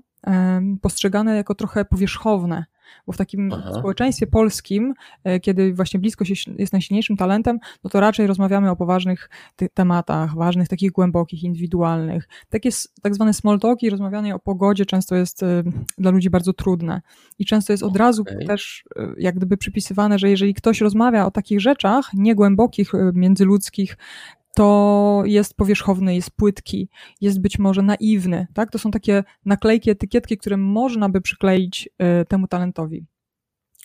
Speaker 1: postrzegane jako trochę powierzchowne, bo w takim Aha. społeczeństwie polskim, e, kiedy właśnie bliskość jest, jest najsilniejszym talentem, no to raczej rozmawiamy o poważnych tematach, ważnych, takich głębokich, indywidualnych. Takie tak zwane small talki, rozmawianie o pogodzie często jest e, dla ludzi bardzo trudne. I często jest od okay. razu też e, jak gdyby przypisywane, że jeżeli ktoś rozmawia o takich rzeczach niegłębokich, międzyludzkich, to jest powierzchowny, jest płytki, jest być może naiwny, tak? To są takie naklejki, etykietki, które można by przykleić y, temu talentowi.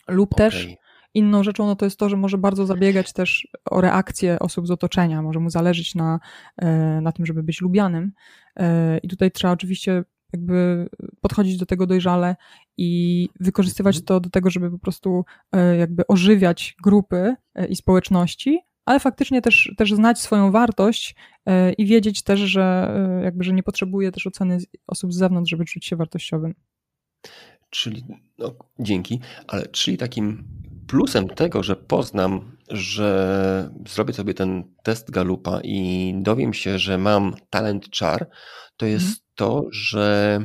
Speaker 1: Lub okay. też inną rzeczą no to jest to, że może bardzo zabiegać też o reakcję osób z otoczenia, może mu zależeć na, y, na tym, żeby być lubianym. Y, I tutaj trzeba oczywiście jakby podchodzić do tego dojrzale i wykorzystywać mhm. to do tego, żeby po prostu jakby ożywiać grupy i społeczności, ale faktycznie też, też znać swoją wartość e, i wiedzieć też, że e, jakby, że nie potrzebuje też oceny osób z zewnątrz, żeby czuć się wartościowym.
Speaker 2: Czyli, no, dzięki, ale czyli takim plusem tego, że poznam, że zrobię sobie ten test Galupa i dowiem się, że mam talent czar, to jest mhm. to, że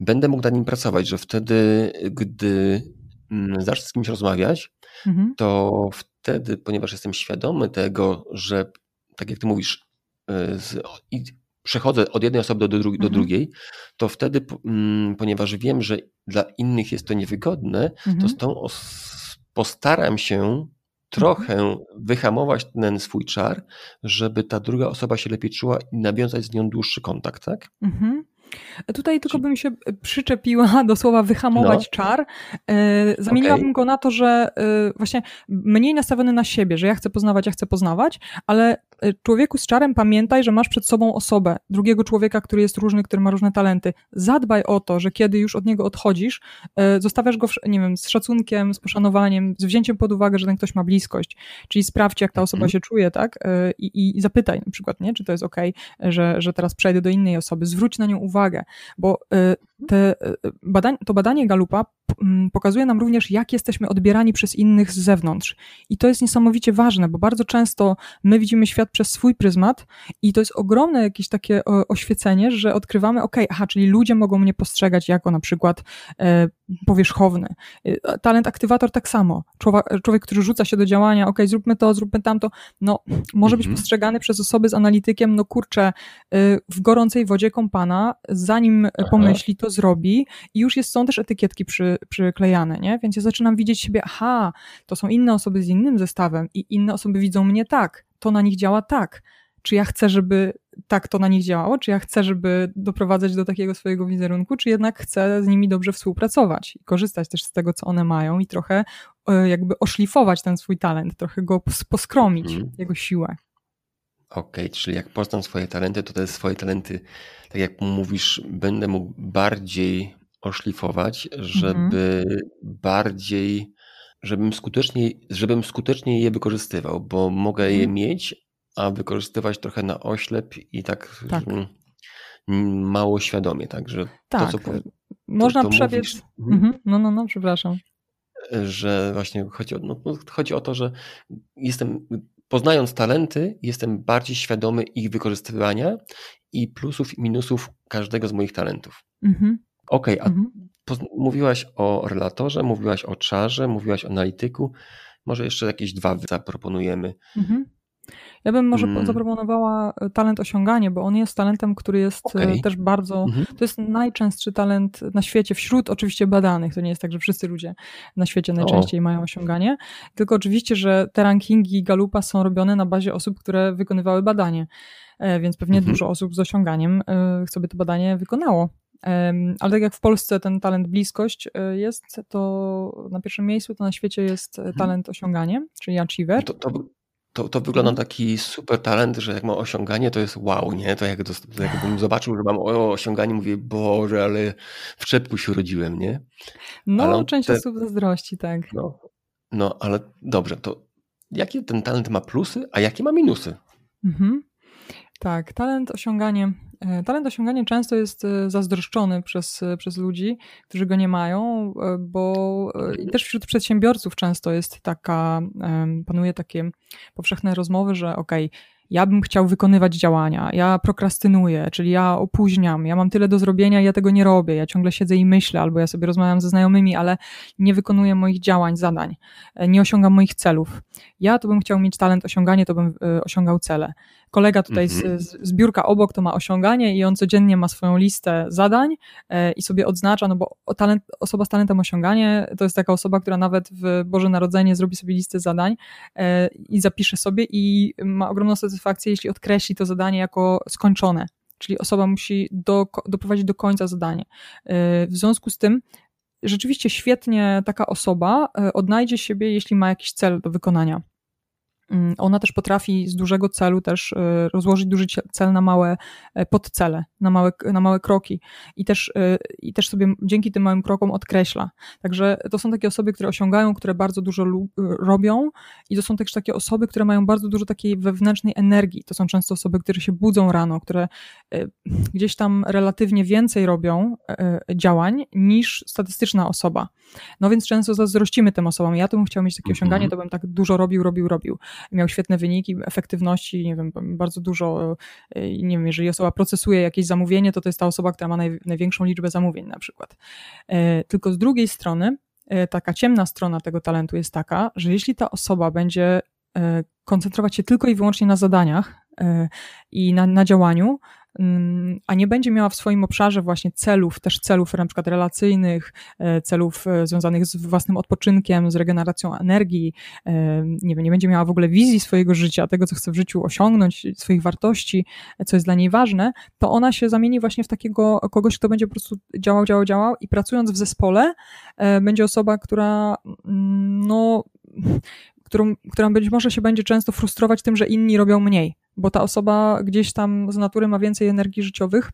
Speaker 2: będę mógł nad nim pracować, że wtedy, gdy mm, zacznę z kimś rozmawiać, mhm. to wtedy, ponieważ jestem świadomy tego, że tak jak ty mówisz, y, z, i przechodzę od jednej osoby do, do, drugiej, mhm. do drugiej, to wtedy, mm, ponieważ wiem, że dla innych jest to niewygodne, mhm. to z tą os- postaram się trochę mhm. wyhamować ten swój czar, żeby ta druga osoba się lepiej czuła i nawiązać z nią dłuższy kontakt, tak? Mhm.
Speaker 1: Tutaj tylko bym się przyczepiła do słowa wyhamować no. czar. E, zamieniłabym okay. go na to, że e, właśnie mniej nastawiony na siebie, że ja chcę poznawać, ja chcę poznawać, ale człowieku z czarem pamiętaj, że masz przed sobą osobę, drugiego człowieka, który jest różny, który ma różne talenty. Zadbaj o to, że kiedy już od niego odchodzisz, y, zostawiasz go, nie wiem, z szacunkiem, z poszanowaniem, z wzięciem pod uwagę, że ten ktoś ma bliskość. Czyli sprawdź, jak ta osoba mhm. się czuje, tak? Y, I, I, zapytaj na przykład, nie? czy to jest ok, że, że teraz przejdę do innej osoby. Zwróć na nią uwagę, bo te badań, to badanie Galupa pokazuje nam również, jak jesteśmy odbierani przez innych z zewnątrz. I to jest niesamowicie ważne, bo bardzo często my widzimy świat przez swój pryzmat i to jest ogromne jakieś takie oświecenie, że odkrywamy, ok, aha, czyli ludzie mogą mnie postrzegać jako na przykład e, powierzchowny. E, talent aktywator tak samo. Człowiek, człowiek, który rzuca się do działania, ok, zróbmy to, zróbmy tamto, no może być mhm. postrzegany przez osoby z analitykiem, no kurczę, e, w gorącej wodzie kąpana, zanim pomyśli, to zrobi i już jest, są też etykietki przy, przyklejane, nie? Więc ja zaczynam widzieć siebie, aha, to są inne osoby z innym zestawem i inne osoby widzą mnie tak, to na nich działa tak. Czy ja chcę, żeby tak to na nich działało? Czy ja chcę, żeby doprowadzać do takiego swojego wizerunku, czy jednak chcę z nimi dobrze współpracować i korzystać też z tego, co one mają i trochę e, jakby oszlifować ten swój talent, trochę go poskromić, hmm. jego siłę.
Speaker 2: Okej, okay, czyli jak poznam swoje talenty, to te swoje talenty, tak jak mówisz, będę mógł bardziej oszlifować, żeby mhm. bardziej, żebym skuteczniej, żebym skuteczniej je wykorzystywał, bo mogę mhm. je mieć, a wykorzystywać trochę na oślep i tak, tak. mało świadomie, także
Speaker 1: tak. to, co można to, to przebiec. Mówisz, mhm. mhm. No, no, no, przepraszam.
Speaker 2: Że właśnie chodzi o, no, chodzi o to, że jestem, poznając talenty, jestem bardziej świadomy ich wykorzystywania i plusów i minusów każdego z moich talentów. Mhm. Okej, okay, a mhm. mówiłaś o relatorze, mówiłaś o czarze, mówiłaś o analityku. Może jeszcze jakieś dwa zaproponujemy. Mhm.
Speaker 1: Ja bym może hmm. zaproponowała e, talent osiąganie, bo on jest talentem, który jest e, okay. też bardzo. Mhm. To jest najczęstszy talent na świecie, wśród oczywiście badanych. To nie jest tak, że wszyscy ludzie na świecie najczęściej o. mają osiąganie. Tylko oczywiście, że te rankingi Galupa są robione na bazie osób, które wykonywały badanie. E, więc pewnie mhm. dużo osób z osiąganiem sobie to badanie wykonało. Ale tak jak w Polsce ten talent bliskość jest, to na pierwszym miejscu, to na świecie jest mhm. talent osiąganie, czyli achiever.
Speaker 2: To, to, to, to wygląda na taki super talent, że jak ma osiąganie, to jest wow, nie? To jak to jakbym zobaczył, że mam o, osiąganie, mówię, Boże, ale w czepku się urodziłem, nie?
Speaker 1: No, część te... osób zazdrości, tak.
Speaker 2: No, no, ale dobrze, to jakie ten talent ma plusy, a jakie ma minusy? Mhm.
Speaker 1: Tak, talent osiąganie. E, talent osiąganie często jest e, zazdroszczony przez, e, przez ludzi, którzy go nie mają, bo też wśród przedsiębiorców często jest taka, panuje takie powszechne rozmowy, że okej, okay, ja bym chciał wykonywać działania, ja prokrastynuję, czyli ja opóźniam, ja mam tyle do zrobienia, ja tego nie robię, ja ciągle siedzę i myślę, albo ja sobie rozmawiam ze znajomymi, ale nie wykonuję moich działań, zadań, nie osiągam moich celów. Ja to bym chciał mieć talent osiągania, to bym osiągał cele kolega tutaj z, mhm. z, z, biurka obok to ma osiąganie i on codziennie ma swoją listę zadań e, i sobie odznacza, no bo talent, osoba z talentem osiąganie to jest taka osoba, która nawet w Boże Narodzenie zrobi sobie listę zadań e, i zapisze sobie i ma ogromną satysfakcję, jeśli odkreśli to zadanie jako skończone. Czyli osoba musi do, doprowadzić do końca zadanie. E, w związku z tym rzeczywiście świetnie taka osoba odnajdzie siebie, jeśli ma jakiś cel do wykonania. Mm, ona też potrafi z dużego celu też e, rozłożyć duży cel na małe e, podcele, na małe, na małe kroki i też, e, i też sobie dzięki tym małym krokom odkreśla. Także to są takie osoby, które osiągają, które bardzo dużo robią i to są też takie osoby, które mają bardzo dużo takiej wewnętrznej energii. To są często osoby, które się budzą rano, które gdzieś tam relatywnie więcej robią działań niż statystyczna osoba. No więc często zazdrościmy tym osobom. Ja to bym chciał mieć takie osiąganie, mhm. to bym tak dużo robił, robił, robił miał świetne wyniki, efektywności, nie wiem, bardzo dużo, e, nie wiem, jeżeli osoba procesuje jakieś zamówienie, to to jest ta osoba, która ma naj, największą liczbę zamówień na przykład. E, tylko z drugiej strony, e, taka ciemna strona tego talentu jest taka, że jeśli ta osoba będzie koncentrować się tylko i wyłącznie na zadaniach i na, na działaniu, a nie będzie miała w swoim obszarze właśnie celów, też celów na przykład relacyjnych, e, celów e, związanych z własnym odpoczynkiem, z regeneracją energii, e, nie wiem, nie będzie miała w ogóle wizji swojego życia, tego, co chce w życiu osiągnąć, swoich wartości, co jest dla niej ważne, to ona się zamieni właśnie w takiego kogoś, kto będzie po prostu działał, działał, działał i pracując w zespole będzie osoba, która mm, no którą, która być może się będzie często frustrować tym, że inni robią mniej, bo ta osoba gdzieś tam z natury ma więcej energii życiowych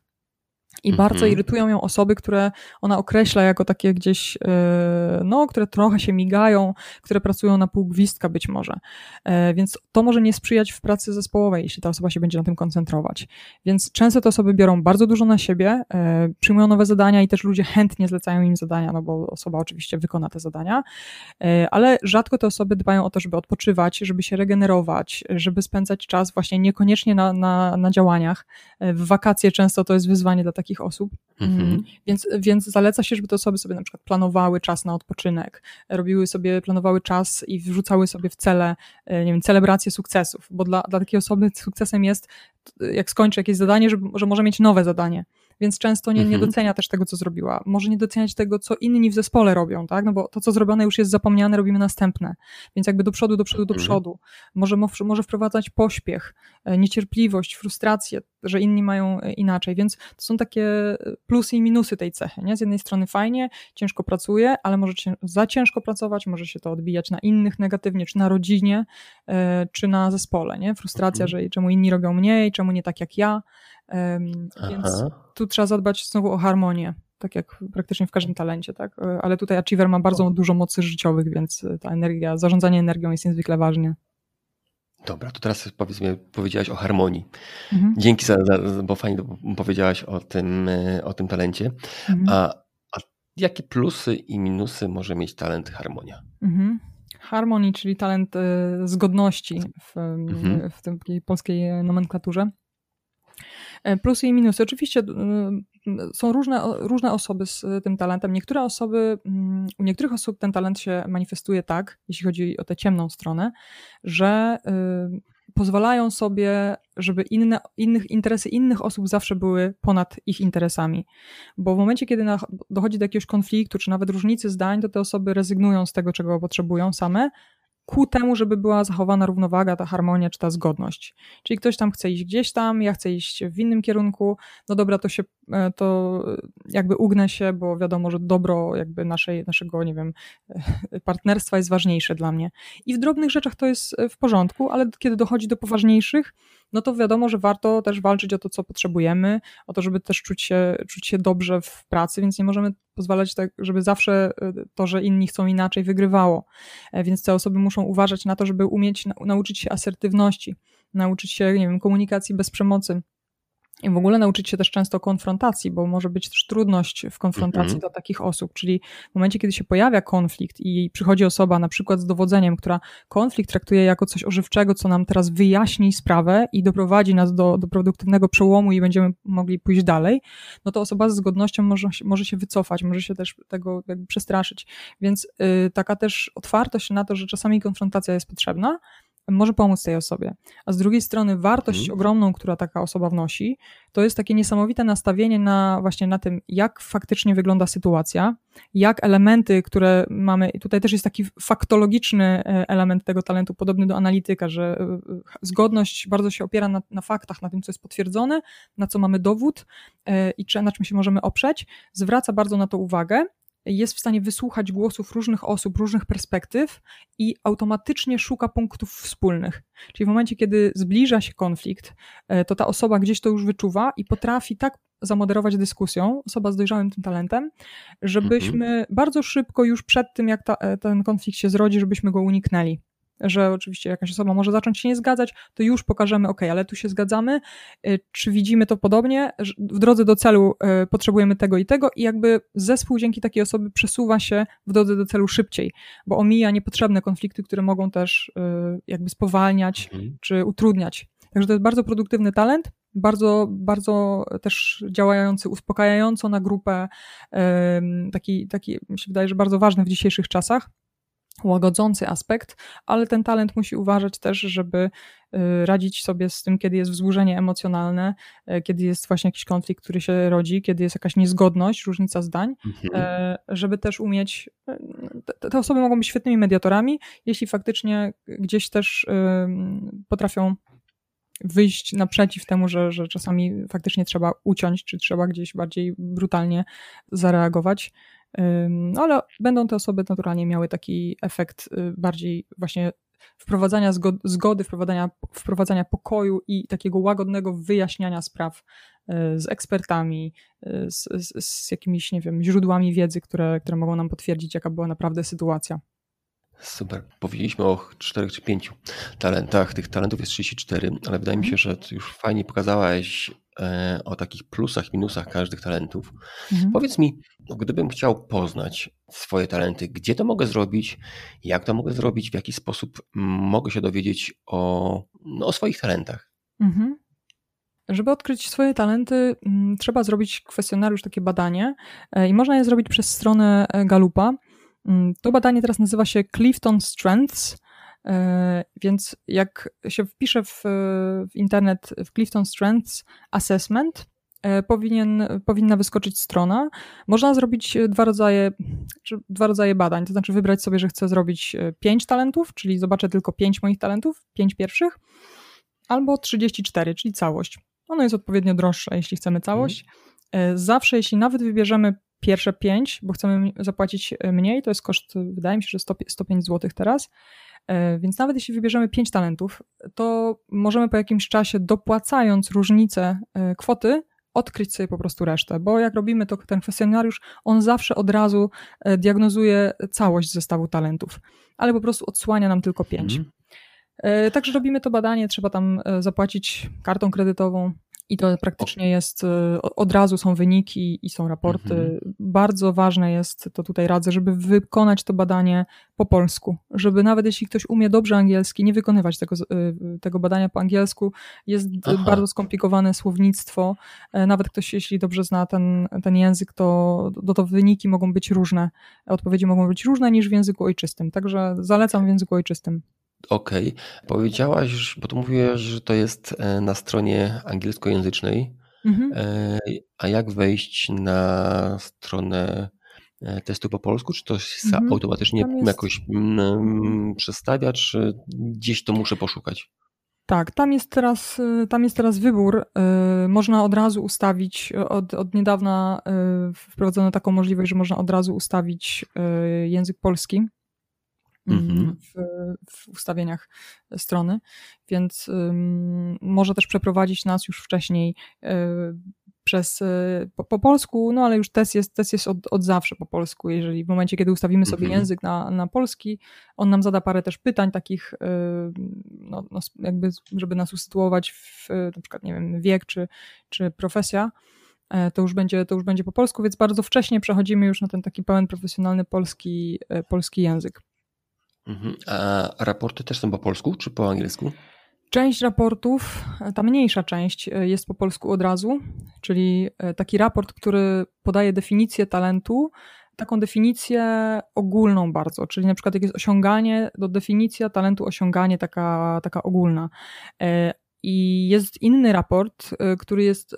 Speaker 1: i mhm. bardzo irytują ją osoby, które ona określa jako takie gdzieś, e, no, które trochę się migają, które pracują na pół gwizdka być może. E, więc to może nie sprzyjać w pracy zespołowej, jeśli ta osoba się będzie na tym koncentrować. Więc często te osoby biorą bardzo dużo na siebie, e, przyjmują nowe zadania i też ludzie chętnie zlecają im zadania, no bo osoba oczywiście wykona te zadania, ale rzadko te osoby dbają o to, żeby odpoczywać, żeby się regenerować, żeby spędzać czas właśnie niekoniecznie na, na, na działaniach. W wakacje często to jest wyzwanie dla takich takich osób. Mhm. Mm, więc, więc zaleca się, żeby te osoby sobie na przykład planowały czas na odpoczynek, robiły sobie, planowały czas i wrzucały sobie w cele, e, nie wiem, celebrację sukcesów, bo dla, dla takiej osoby sukcesem jest, jak skończy jakieś zadanie, że, że może mieć nowe zadanie więc często nie, nie mhm. docenia też tego, co zrobiła. Może nie doceniać tego, co inni w zespole robią, tak? No bo to, co zrobione już jest zapomniane, robimy następne. Więc jakby do przodu, do przodu, do mhm. przodu. Może, może wprowadzać pośpiech, e, niecierpliwość, frustrację, że inni mają e, inaczej. Więc to są takie e, plusy i minusy tej cechy. Nie? Z jednej strony fajnie, ciężko pracuje, ale może za ciężko pracować, może się to odbijać na innych negatywnie, czy na rodzinie, czy na zespole. Nie? Frustracja, mhm. że czemu inni robią mniej, czemu nie tak jak ja. Więc Aha. tu trzeba zadbać znowu o harmonię, tak jak praktycznie w każdym talencie, tak? E, ale tutaj Achiever ma bardzo dużo mocy życiowych, więc e, ta energia, zarządzanie energią jest niezwykle ważne.
Speaker 2: Dobra, to teraz powiedzmy, powiedziałaś o harmonii. Mhm. Dzięki za, za, bo fajnie powiedziałaś o tym, e, o tym talencie. Mhm. A, a, jakie plusy i minusy może mieć talent harmonia? Mhm.
Speaker 1: Harmonii, czyli talent zgodności w, mhm. w tej polskiej nomenklaturze. E, plusy i minusy. Oczywiście e, są różne, różne osoby z tym talentem. Niektóre osoby, mm, u niektórych osób ten talent się manifestuje tak, jeśli chodzi o tę ciemną stronę, że pozwalają sobie, żeby inne, innych, interesy innych osób zawsze były ponad ich interesami. Bo w momencie, kiedy na, dochodzi do jakiegoś konfliktu, czy nawet różnicy zdań, to te osoby rezygnują z tego, czego potrzebują same, ku temu, żeby była zachowana równowaga, ta harmonia czy ta zgodność. Czyli ktoś tam chce iść gdzieś tam, ja chcę iść w innym kierunku, no dobra, to się, e, to jakby ugnę się, bo wiadomo, że dobro jakby naszej, naszego, nie wiem, partnerstwa jest ważniejsze dla mnie. I w drobnych rzeczach to jest w porządku, ale kiedy dochodzi do poważniejszych, no to wiadomo, że warto też walczyć o to, co potrzebujemy, o to, żeby też czuć się, czuć się dobrze w pracy, więc nie możemy pozwalać tak, żeby zawsze e, to, że inni chcą inaczej, wygrywało. E, więc te osoby muszą uważać na to, żeby umieć nauczyć się asertywności, nauczyć się, nie wiem, komunikacji bez przemocy, i w ogóle nauczyć się też często konfrontacji, bo może być też trudność w konfrontacji mm -hmm. dla takich osób. Czyli w momencie, kiedy się pojawia konflikt i przychodzi osoba na przykład z dowodzeniem, która konflikt traktuje jako coś ożywczego, co nam teraz wyjaśni sprawę i doprowadzi nas do, do produktywnego przełomu i będziemy mogli pójść dalej, no to osoba z zgodnością może, może się wycofać, może się też tego jakby przestraszyć. Więc yy, taka też otwartość na to, że czasami konfrontacja jest potrzebna, może pomóc tej osobie. A z drugiej strony wartość mhm. ogromną, która taka osoba wnosi, to jest takie niesamowite nastawienie na właśnie na tym, jak faktycznie wygląda sytuacja, jak elementy, które mamy, i tutaj też jest taki faktologiczny e, element tego talentu, podobny do analityka, że e, zgodność bardzo się opiera na, na faktach, na tym, co jest potwierdzone, na co mamy dowód e, i na czym się możemy oprzeć, zwraca bardzo na to uwagę jest w stanie wysłuchać głosów różnych osób, różnych perspektyw i automatycznie szuka punktów wspólnych. Czyli w momencie, kiedy zbliża się konflikt, e, to ta osoba gdzieś to już wyczuwa i potrafi tak zamoderować dyskusją, osoba z dojrzałym tym talentem, żebyśmy mhm. bardzo szybko, już przed tym, jak ta, e, ten konflikt się zrodzi, żebyśmy go uniknęli że oczywiście jakaś osoba może zacząć się nie zgadzać, to już pokażemy, ok, ale tu się zgadzamy, y, czy widzimy to podobnie, w drodze do celu y, potrzebujemy tego i tego i jakby zespół dzięki takiej osoby przesuwa się w drodze do celu szybciej, bo omija niepotrzebne konflikty, które mogą też y, jakby spowalniać mhm. czy utrudniać. Także to jest bardzo produktywny talent, bardzo, bardzo też działający uspokajająco na grupę, taki, taki mi się wydaje, że bardzo ważny w dzisiejszych czasach łagodzący aspekt, ale ten talent musi uważać też, żeby y, radzić sobie z tym, kiedy jest wzburzenie emocjonalne, y, kiedy jest właśnie jakiś konflikt, który się rodzi, kiedy jest jakaś niezgodność, różnica zdań, mhm. Y, żeby też umieć. Te, te osoby mogą być świetnymi mediatorami, jeśli faktycznie gdzieś też potrafią wyjść naprzeciw temu, że, że czasami faktycznie trzeba uciąć, czy trzeba gdzieś bardziej brutalnie zareagować. No ale będą te osoby naturalnie miały taki efekt y, bardziej właśnie wprowadzania zgody, wprowadzania, wprowadzania pokoju i takiego łagodnego wyjaśniania spraw z ekspertami, z, z, z jakimiś, nie wiem, źródłami wiedzy, które, które mogą nam potwierdzić, jaka była naprawdę sytuacja.
Speaker 2: Super. Powiedzieliśmy o czterech czy pięciu talentach. Tych talentów jest 34, ale wydaje mi się, że już fajnie pokazałaś o takich plusach, minusach każdych talentów. Mhm. Powiedz mi, no, gdybym chciał poznać swoje talenty, gdzie to mogę zrobić, jak to mogę zrobić, w jaki sposób mogę się dowiedzieć o, no, o swoich talentach? Mhm.
Speaker 1: Żeby odkryć swoje talenty, trzeba zrobić kwestionariusz, takie badanie e, i można je zrobić przez stronę e, Galupa. Mm, to badanie teraz nazywa się Clifton Strengths, e, więc jak się wpisze w, w internet w Clifton Strengths Assessment, e, powinien, powinna wyskoczyć strona. Można zrobić dwa rodzaje, dwa rodzaje badań, to znaczy wybrać sobie, że chcę zrobić e, pięć talentów, czyli zobaczę tylko pięć moich talentów, pięć pierwszych, albo 34, czyli całość. Ono jest odpowiednio droższe, jeśli chcemy całość. Zawsze, jeśli nawet wybierzemy pierwsze pięć, bo chcemy zapłacić e, mniej, to jest koszt, wydaje mi się, że 100, 105 zł teraz. E, więc nawet jeśli wybierzemy pięć talentów, to możemy po jakimś czasie, dopłacając różnicę e, kwoty, odkryć sobie po prostu resztę, bo jak robimy to, ten kwestionariusz, on zawsze od razu diagnozuje całość zestawu talentów, ale po prostu odsłania nam tylko pięć. Mhm. Także robimy to badanie, trzeba tam zapłacić kartą kredytową, i to praktycznie jest, y, od razu są wyniki i są raporty. Mhm. Bardzo ważne jest, to tutaj radzę, żeby wykonać to badanie po polsku, żeby nawet jeśli ktoś umie dobrze angielski, nie wykonywać tego, y, tego badania po angielsku. Jest Aha. bardzo skomplikowane słownictwo. E, nawet ktoś, jeśli dobrze zna ten, ten język, to, to, to wyniki mogą być różne. Odpowiedzi mogą być różne niż w języku ojczystym. Także zalecam w języku ojczystym.
Speaker 2: Okej. Okay. Powiedziałaś, bo tu mówiłaś, że to jest e, na stronie angielskojęzycznej. Mhm. E, a jak wejść na stronę e, testu po polsku? Czy to się mhm. automatycznie jest... jakoś mm, przestawia, czy gdzieś to muszę poszukać?
Speaker 1: Tak, tam jest teraz, tam jest teraz wybór. Można od razu ustawić, od, od niedawna wprowadzono taką możliwość, że można od razu ustawić język polski Mhm. w, w, ustawieniach strony, więc może też przeprowadzić nas już wcześniej y, przez, y, po, po, polsku, no ale już test jest, test jest od, od zawsze po polsku. Jeżeli w momencie, kiedy ustawimy sobie mhm. język na, na polski, on nam zada parę też pytań takich, y, no, no, jakby, żeby nas usytuować w na przykład, nie wiem, wiek czy, czy profesja e, to już, będzie, to już będzie po polsku, więc bardzo wcześnie przechodzimy już na ten taki pełen profesjonalny polski, e, polski język.
Speaker 2: Mhm. A raporty też są po polsku czy po angielsku?
Speaker 1: Część raportów, ta mniejsza część e, jest po polsku od razu, czyli e, taki raport, który podaje definicję talentu, taką definicję ogólną bardzo, czyli na przykład jak jest osiąganie, to definicja talentu osiąganie taka, taka ogólna. E, I jest inny raport, który jest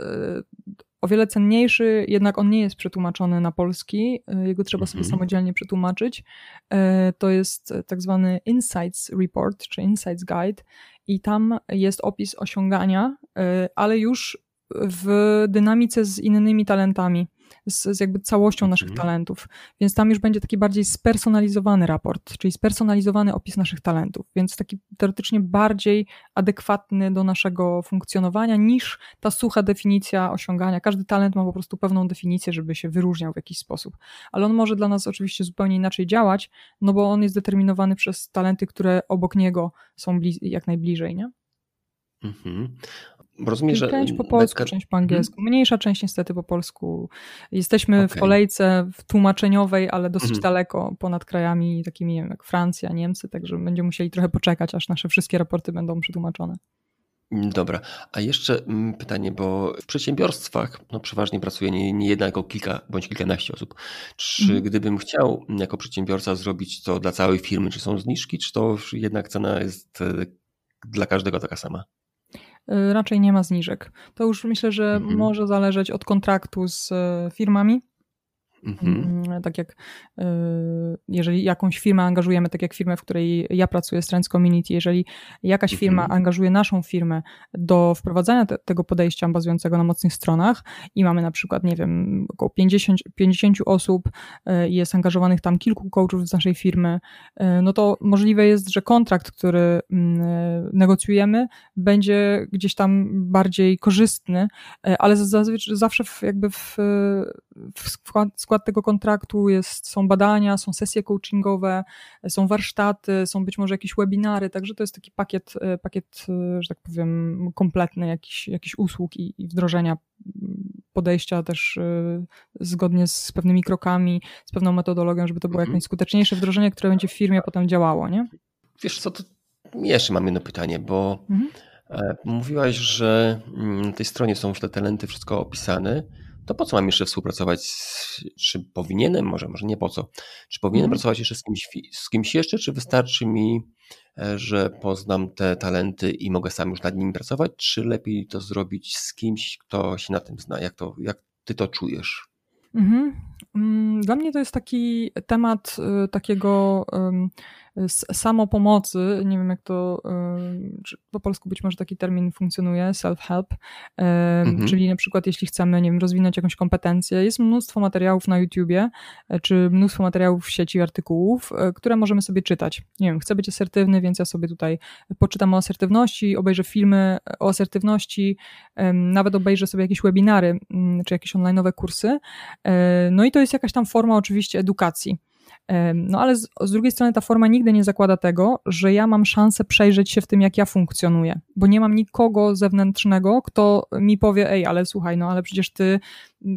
Speaker 1: o wiele cenniejszy, jednak on nie jest przetłumaczony na polski, e, jego trzeba sobie mhm. samodzielnie przetłumaczyć. E, to jest tak zwany Insights Report, czy Insights Guide i tam jest opis osiągania, e, ale już w dynamice z innymi talentami z, z jakby całością naszych mhm. talentów. Więc tam już będzie taki bardziej spersonalizowany raport, czyli spersonalizowany opis naszych talentów, więc taki teoretycznie bardziej adekwatny do naszego funkcjonowania niż ta sucha definicja osiągania. Każdy talent ma po prostu pewną definicję, żeby się wyróżniał w jakiś sposób, ale on może dla nas oczywiście zupełnie inaczej działać, no bo on jest determinowany przez talenty, które obok niego są jak najbliżej, nie? Mhm.
Speaker 2: Rozumiem, że...
Speaker 1: Część po polsku, część po angielsku. Hmm? Mniejsza część niestety po polsku. Jesteśmy okay. w kolejce tłumaczeniowej, ale dosyć hmm. daleko ponad krajami takimi jak Francja, Niemcy, także będziemy musieli trochę poczekać, aż nasze wszystkie raporty będą przetłumaczone.
Speaker 2: Dobra, a jeszcze mm, pytanie, bo w przedsiębiorstwach no, przeważnie pracuje nie, nie jedna, tylko kilka bądź kilkanaście osób. Czy mhm. gdybym chciał jako przedsiębiorca zrobić to dla całej firmy, czy są zniżki, czy to jednak cena jest e, dla każdego taka sama?
Speaker 1: Y, raczej nie ma zniżek. To już myślę, że mhm. może zależeć od kontraktu z y, firmami. Mhm. Mm, tak jak y, jeżeli jakąś firmę angażujemy, tak jak firmę, w której ja pracuję, Strengths Community, jeżeli jakaś mhm. firma angażuje naszą firmę do wprowadzania te, tego podejścia bazującego na mocnych stronach i mamy na przykład, nie wiem, około 50, 50 osób, y, jest angażowanych tam kilku coachów z naszej firmy, y, no to możliwe jest, że kontrakt, który mm, negocjujemy, będzie gdzieś tam bardziej korzystny, ale zazwyczaj zawsze jakby w, w skład, skład tego kontraktu jest, są badania, są sesje coachingowe, są warsztaty, są być może jakieś webinary, także to jest taki pakiet, e, pakiet e, że tak powiem, kompletny jakiś, jakiś usług i, i wdrożenia podejścia też e, zgodnie z pewnymi krokami, z pewną metodologią, żeby to było jak mhm. najskuteczniejsze wdrożenie, które będzie w firmie potem działało, nie?
Speaker 2: Wiesz co, to jeszcze mam jedno pytanie, bo mhm. mówiłaś, że mm, na tej stronie są już te talenty, wszystko opisane, to po co mam jeszcze współpracować? Czy powinienem, może, może nie po co? Czy powinienem mhm. pracować jeszcze z kimś, z kimś jeszcze, czy wystarczy mi, e, że poznam te talenty i mogę sam już nad nimi pracować, czy lepiej to zrobić z kimś, kto się na tym zna? Jak, to, jak ty to czujesz?
Speaker 1: Mhm. Mm, dla mnie to jest taki temat y, takiego samopomocy, nie wiem jak to, po polsku być może taki termin funkcjonuje, self-help, mhm. czyli na przykład jeśli chcemy, nie wiem, rozwinąć jakąś kompetencję, jest mnóstwo materiałów na YouTubie, e, czy mnóstwo materiałów w sieci artykułów, które możemy sobie czytać. Nie wiem, chcę być asertywny, więc ja sobie tutaj poczytam o asertywności, obejrzę filmy o asertywności, nawet obejrzę sobie jakieś webinary, mm, czy jakieś online'owe kursy. No i to jest jakaś tam forma oczywiście edukacji. No ale z, z, drugiej strony ta forma nigdy nie zakłada tego, że ja mam szansę przejrzeć się w tym, jak ja funkcjonuję, bo nie mam nikogo zewnętrznego, kto mi powie, ej, ale słuchaj, no ale przecież ty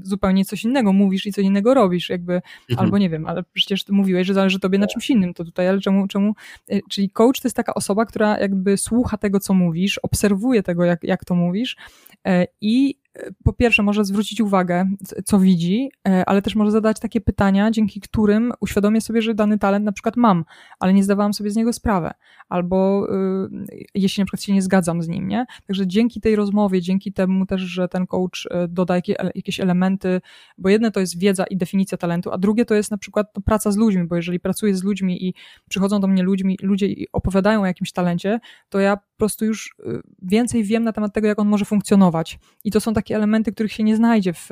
Speaker 1: zupełnie coś innego mówisz i coś innego robisz, jakby, mhm. albo nie wiem, ale przecież ty mówiłeś, że zależy tobie na czymś innym, to tutaj, ale czemu, czemu, y, czyli coach to jest taka osoba, która jakby słucha tego, co mówisz, obserwuje tego, jak, jak to mówisz e, i po pierwsze może zwrócić uwagę, co widzi, e, ale też może zadać takie pytania, dzięki którym uświadomię sobie, że dany talent na przykład mam, ale nie zdawałam sobie z niego sprawy, albo y, jeśli na przykład się nie zgadzam z nim, nie? Także dzięki tej rozmowie, dzięki temu też, że ten coach e, doda jakieś elementy, bo jedne to jest wiedza i definicja talentu, a drugie to jest na przykład no, praca z ludźmi, bo jeżeli pracuję z ludźmi i przychodzą do mnie ludźmi, ludzie i opowiadają o jakimś talencie, to ja po prostu już y, więcej wiem na temat tego, jak on może funkcjonować. I to są takie elementy, których się nie znajdzie w,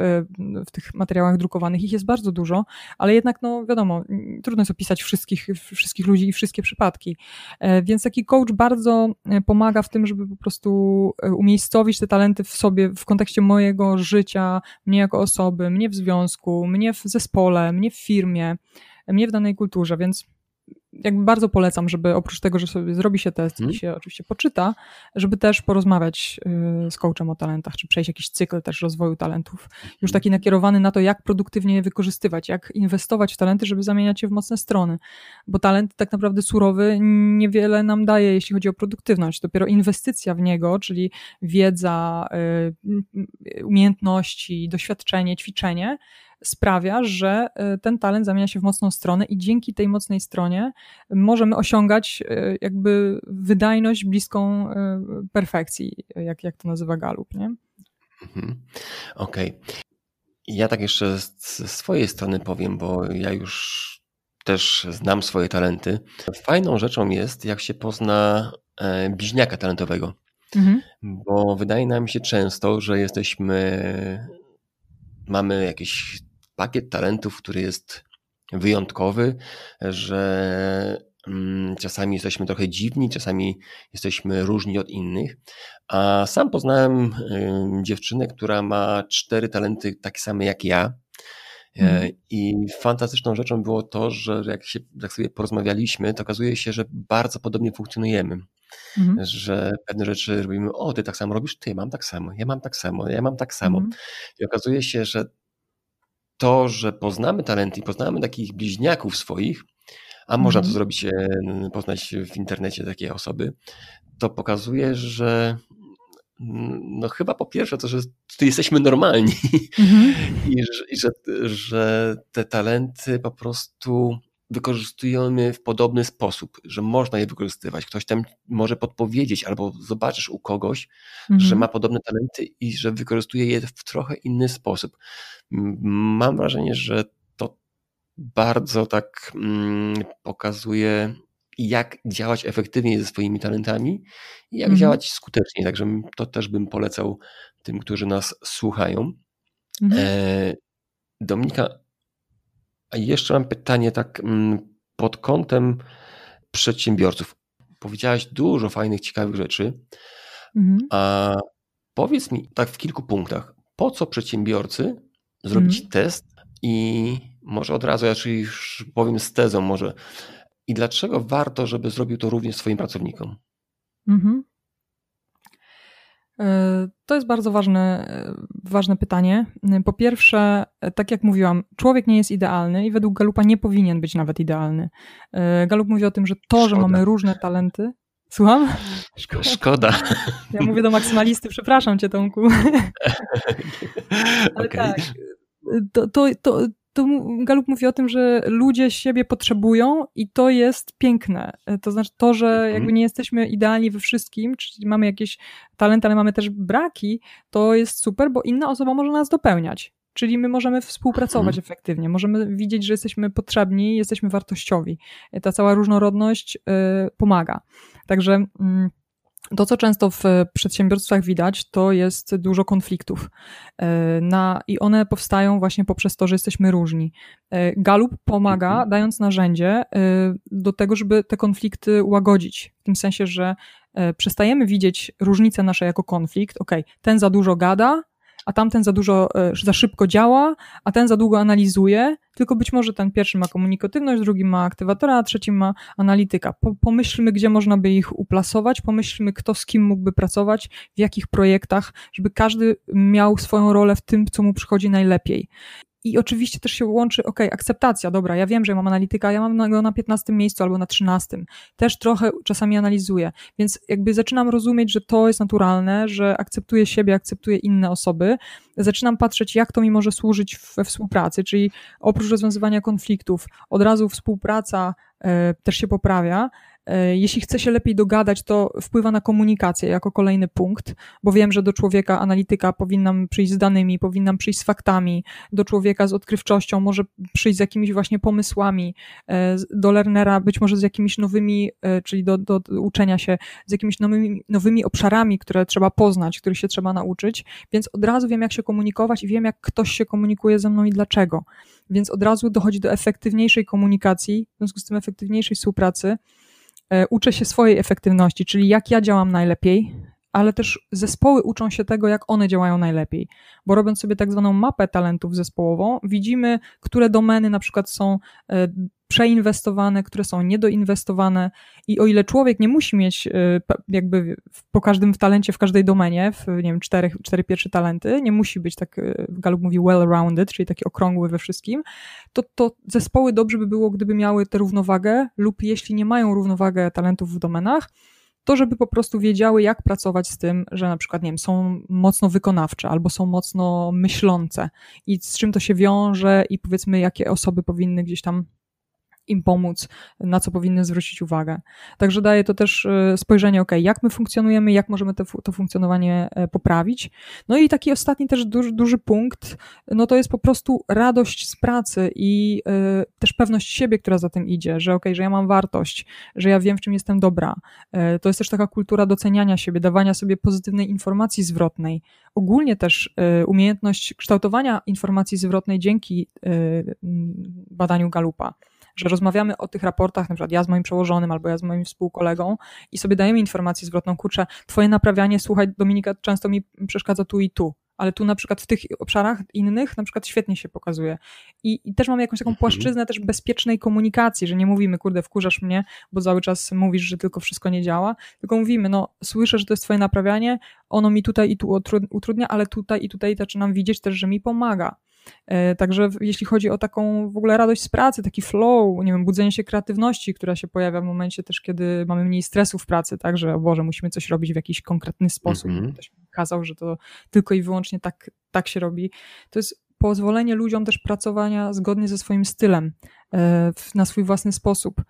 Speaker 1: w tych materiałach drukowanych. Ich jest bardzo dużo, ale jednak, no wiadomo, trudno jest opisać wszystkich, wszystkich ludzi i wszystkie przypadki. E, więc taki coach bardzo e, pomaga w tym, żeby po prostu e, umiejscowić te talenty w sobie w kontekście mojego życia, mnie jako osoby, mnie w związku, mnie w zespole, mnie w firmie, mnie w danej kulturze, więc jakby bardzo polecam, żeby oprócz tego, że sobie zrobi się test hmm. i się oczywiście poczyta, żeby też porozmawiać y, z coachem o talentach, czy przejść jakiś cykl też rozwoju talentów. Już taki nakierowany na to, jak produktywnie je wykorzystywać, jak inwestować w talenty, żeby zamieniać je w mocne strony. Bo talent tak naprawdę surowy niewiele nam daje, jeśli chodzi o produktywność. Dopiero inwestycja w niego, czyli wiedza, y, umiejętności, doświadczenie, ćwiczenie, sprawia, że e, ten talent zamienia się w mocną stronę i dzięki tej mocnej stronie możemy osiągać e, jakby wydajność bliską e, perfekcji, jak, jak to nazywa Galup, nie?
Speaker 2: Mhm. Okej. Okay. Ja tak jeszcze ze swojej strony powiem, bo ja już też znam swoje talenty. Fajną rzeczą jest, jak się pozna bliźniaka talentowego. Mhm. Bo wydaje nam się często, że jesteśmy, mamy jakieś pakiet talentów, który jest wyjątkowy, że mm, czasami jesteśmy trochę dziwni, czasami jesteśmy różni od innych. A sam poznałem dziewczynę, która ma cztery talenty takie same jak ja. Mm. I fantastyczną rzeczą było to, że jak, się, jak sobie porozmawialiśmy, to okazuje się, że bardzo podobnie funkcjonujemy. Mm. Że pewne rzeczy robimy, o, ty tak samo robisz, ty mam tak samo, ja mam tak samo, ja mam tak samo. Mm. I okazuje się, że to, że poznamy talenty i poznamy takich bliźniaków swoich, a można to mhm. zrobić, e, poznać w internecie takie osoby, to pokazuje, że no chyba po pierwsze to, że jesteśmy normalni mhm. [LAUGHS] I, że, i że, że te talenty po prostu wykorzystujemy w podobny sposób, że można je wykorzystywać. Ktoś tam może podpowiedzieć, albo zobaczysz u kogoś, mhm. że ma podobne talenty i że wykorzystuje je w trochę inny sposób. Mam wrażenie, że to bardzo tak mm, pokazuje, jak działać efektywnie ze swoimi talentami i jak mhm. działać skutecznie. Także to też bym polecał tym, którzy nas słuchają. Mhm. E, Dominika, a jeszcze mam pytanie tak mm, pod kątem przedsiębiorców. Powiedziałaś dużo fajnych, ciekawych rzeczy. Mhm. A powiedz mi tak w kilku punktach, po co przedsiębiorcy zrobić mhm. test i może od razu, ja już powiem z tezą może, i dlaczego warto, żeby zrobił to również swoim pracownikom? Mhm.
Speaker 1: E, to jest bardzo ważne, ważne pytanie. Po pierwsze, tak jak mówiłam, człowiek nie jest idealny i według Galupa nie powinien być nawet idealny. E, Galup mówi o tym, że to, Szkoda. że mamy różne talenty. Słucham?
Speaker 2: Szkoda. Szkoda.
Speaker 1: Ja mówię do maksymalisty, przepraszam cię, Tomku. [LAUGHS] Ale okay. tak, to, to, to, to Galup mówi o tym, że ludzie siebie potrzebują i to jest piękne. To znaczy to, że mhm. jakby nie jesteśmy idealni we wszystkim, czyli mamy jakieś talenty, ale mamy też braki, to jest super, bo inna osoba może nas dopełniać. Czyli my możemy współpracować mhm. efektywnie, możemy widzieć, że jesteśmy potrzebni, jesteśmy wartościowi. Ta cała różnorodność y, pomaga. Także y, to, co często w przedsiębiorstwach widać, to jest dużo konfliktów. E, na, I one powstają właśnie poprzez to, że jesteśmy różni. E, Galup pomaga, mhm. dając narzędzie e, do tego, żeby te konflikty łagodzić. W tym sensie, że przestajemy widzieć różnicę nasze jako konflikt. Ok, ten za dużo gada, a tamten za dużo, e, za szybko działa, a ten za długo analizuje, tylko być może ten pierwszy ma komunikatywność, drugi ma aktywatora, a trzeci ma analityka. Pomyślmy, gdzie można by ich uplasować, pomyślmy, kto z kim mógłby pracować, w jakich projektach, żeby każdy miał swoją rolę w tym, co mu przychodzi najlepiej. I oczywiście też się łączy, ok, akceptacja, dobra, ja wiem, że mam analityka, ja mam go na 15 miejscu albo na 13. Też trochę czasami analizuję, więc jakby zaczynam rozumieć, że to jest naturalne, że akceptuję siebie, akceptuję inne osoby. Zaczynam patrzeć, jak to mi może służyć we współpracy, czyli oprócz rozwiązywania konfliktów, od razu współpraca e, też się poprawia. E, jeśli chce się lepiej dogadać, to wpływa na komunikację jako kolejny punkt, bo wiem, że do człowieka analityka powinnam przyjść z danymi, powinnam przyjść z faktami, do człowieka z odkrywczością, może przyjść z jakimiś właśnie pomysłami, e, do learnera być może z jakimiś nowymi, e, czyli do, do uczenia się, z jakimiś nowymi, nowymi obszarami, które trzeba poznać, których się trzeba nauczyć, więc od razu wiem, jak się komunikować i wiem, jak ktoś się komunikuje ze mną i dlaczego. Więc od razu dochodzi do efektywniejszej komunikacji, w związku z tym efektywniejszej współpracy, uczę się swojej efektywności, czyli jak ja działam najlepiej, ale też zespoły uczą się tego, jak one działają najlepiej. Bo robiąc sobie tak zwaną mapę talentów zespołową, widzimy, które domeny na przykład są e, przeinwestowane, które są niedoinwestowane i o ile człowiek nie musi mieć e, jakby po każdym w talencie, w każdej domenie, w nie wiem, cztery, cztery pierwsze talenty, nie musi być tak, Galup mówi well-rounded, czyli taki okrągły we wszystkim, to, to zespoły dobrze by było, gdyby miały tę równowagę lub jeśli nie mają równowagę talentów w domenach, to żeby po prostu wiedziały, jak pracować z tym, że na przykład, nie wiem, są mocno wykonawcze albo są mocno myślące i z czym to się wiąże i powiedzmy, jakie osoby powinny gdzieś tam im pomóc, na co powinny zwrócić uwagę. Także daje to też e, spojrzenie, ok, jak my funkcjonujemy, jak możemy to, to funkcjonowanie e, poprawić. No i taki ostatni też duży, duży punkt, no to jest po prostu radość z pracy i y, też pewność siebie, która za tym idzie, że ok, że ja mam wartość, że ja wiem, w czym jestem dobra. Y, to jest też taka kultura doceniania siebie, dawania sobie pozytywnej informacji zwrotnej. Ogólnie też y, umiejętność kształtowania informacji zwrotnej dzięki badaniu Galupa że rozmawiamy o tych raportach, na przykład ja z moim przełożonym albo ja z moim współkolegą i sobie dajemy informację zwrotną, kurczę, twoje naprawianie, słuchaj, Dominika, często mi przeszkadza tu i tu, ale tu na przykład w tych obszarach innych na przykład świetnie się pokazuje. I, i też mamy jakąś taką mhm. płaszczyznę też bezpiecznej komunikacji, że nie mówimy, kurde, wkurzasz mnie, bo cały czas mówisz, że tylko wszystko nie działa, tylko mówimy, no słyszę, że to jest twoje naprawianie, ono mi tutaj i tu utrudnia, ale tutaj i tutaj zaczynam widzieć też, że mi pomaga. E, także jeśli chodzi o taką w ogóle radość z pracy, taki flow, nie wiem, budzenie się kreatywności, która się pojawia w momencie też, kiedy mamy mniej stresu w pracy, tak, że o Boże, musimy coś robić w jakiś konkretny sposób. Mm -hmm. Ktoś mi kazał, że to tylko i wyłącznie tak, tak się robi. To jest pozwolenie ludziom też pracowania zgodnie ze swoim stylem, e, na swój własny sposób.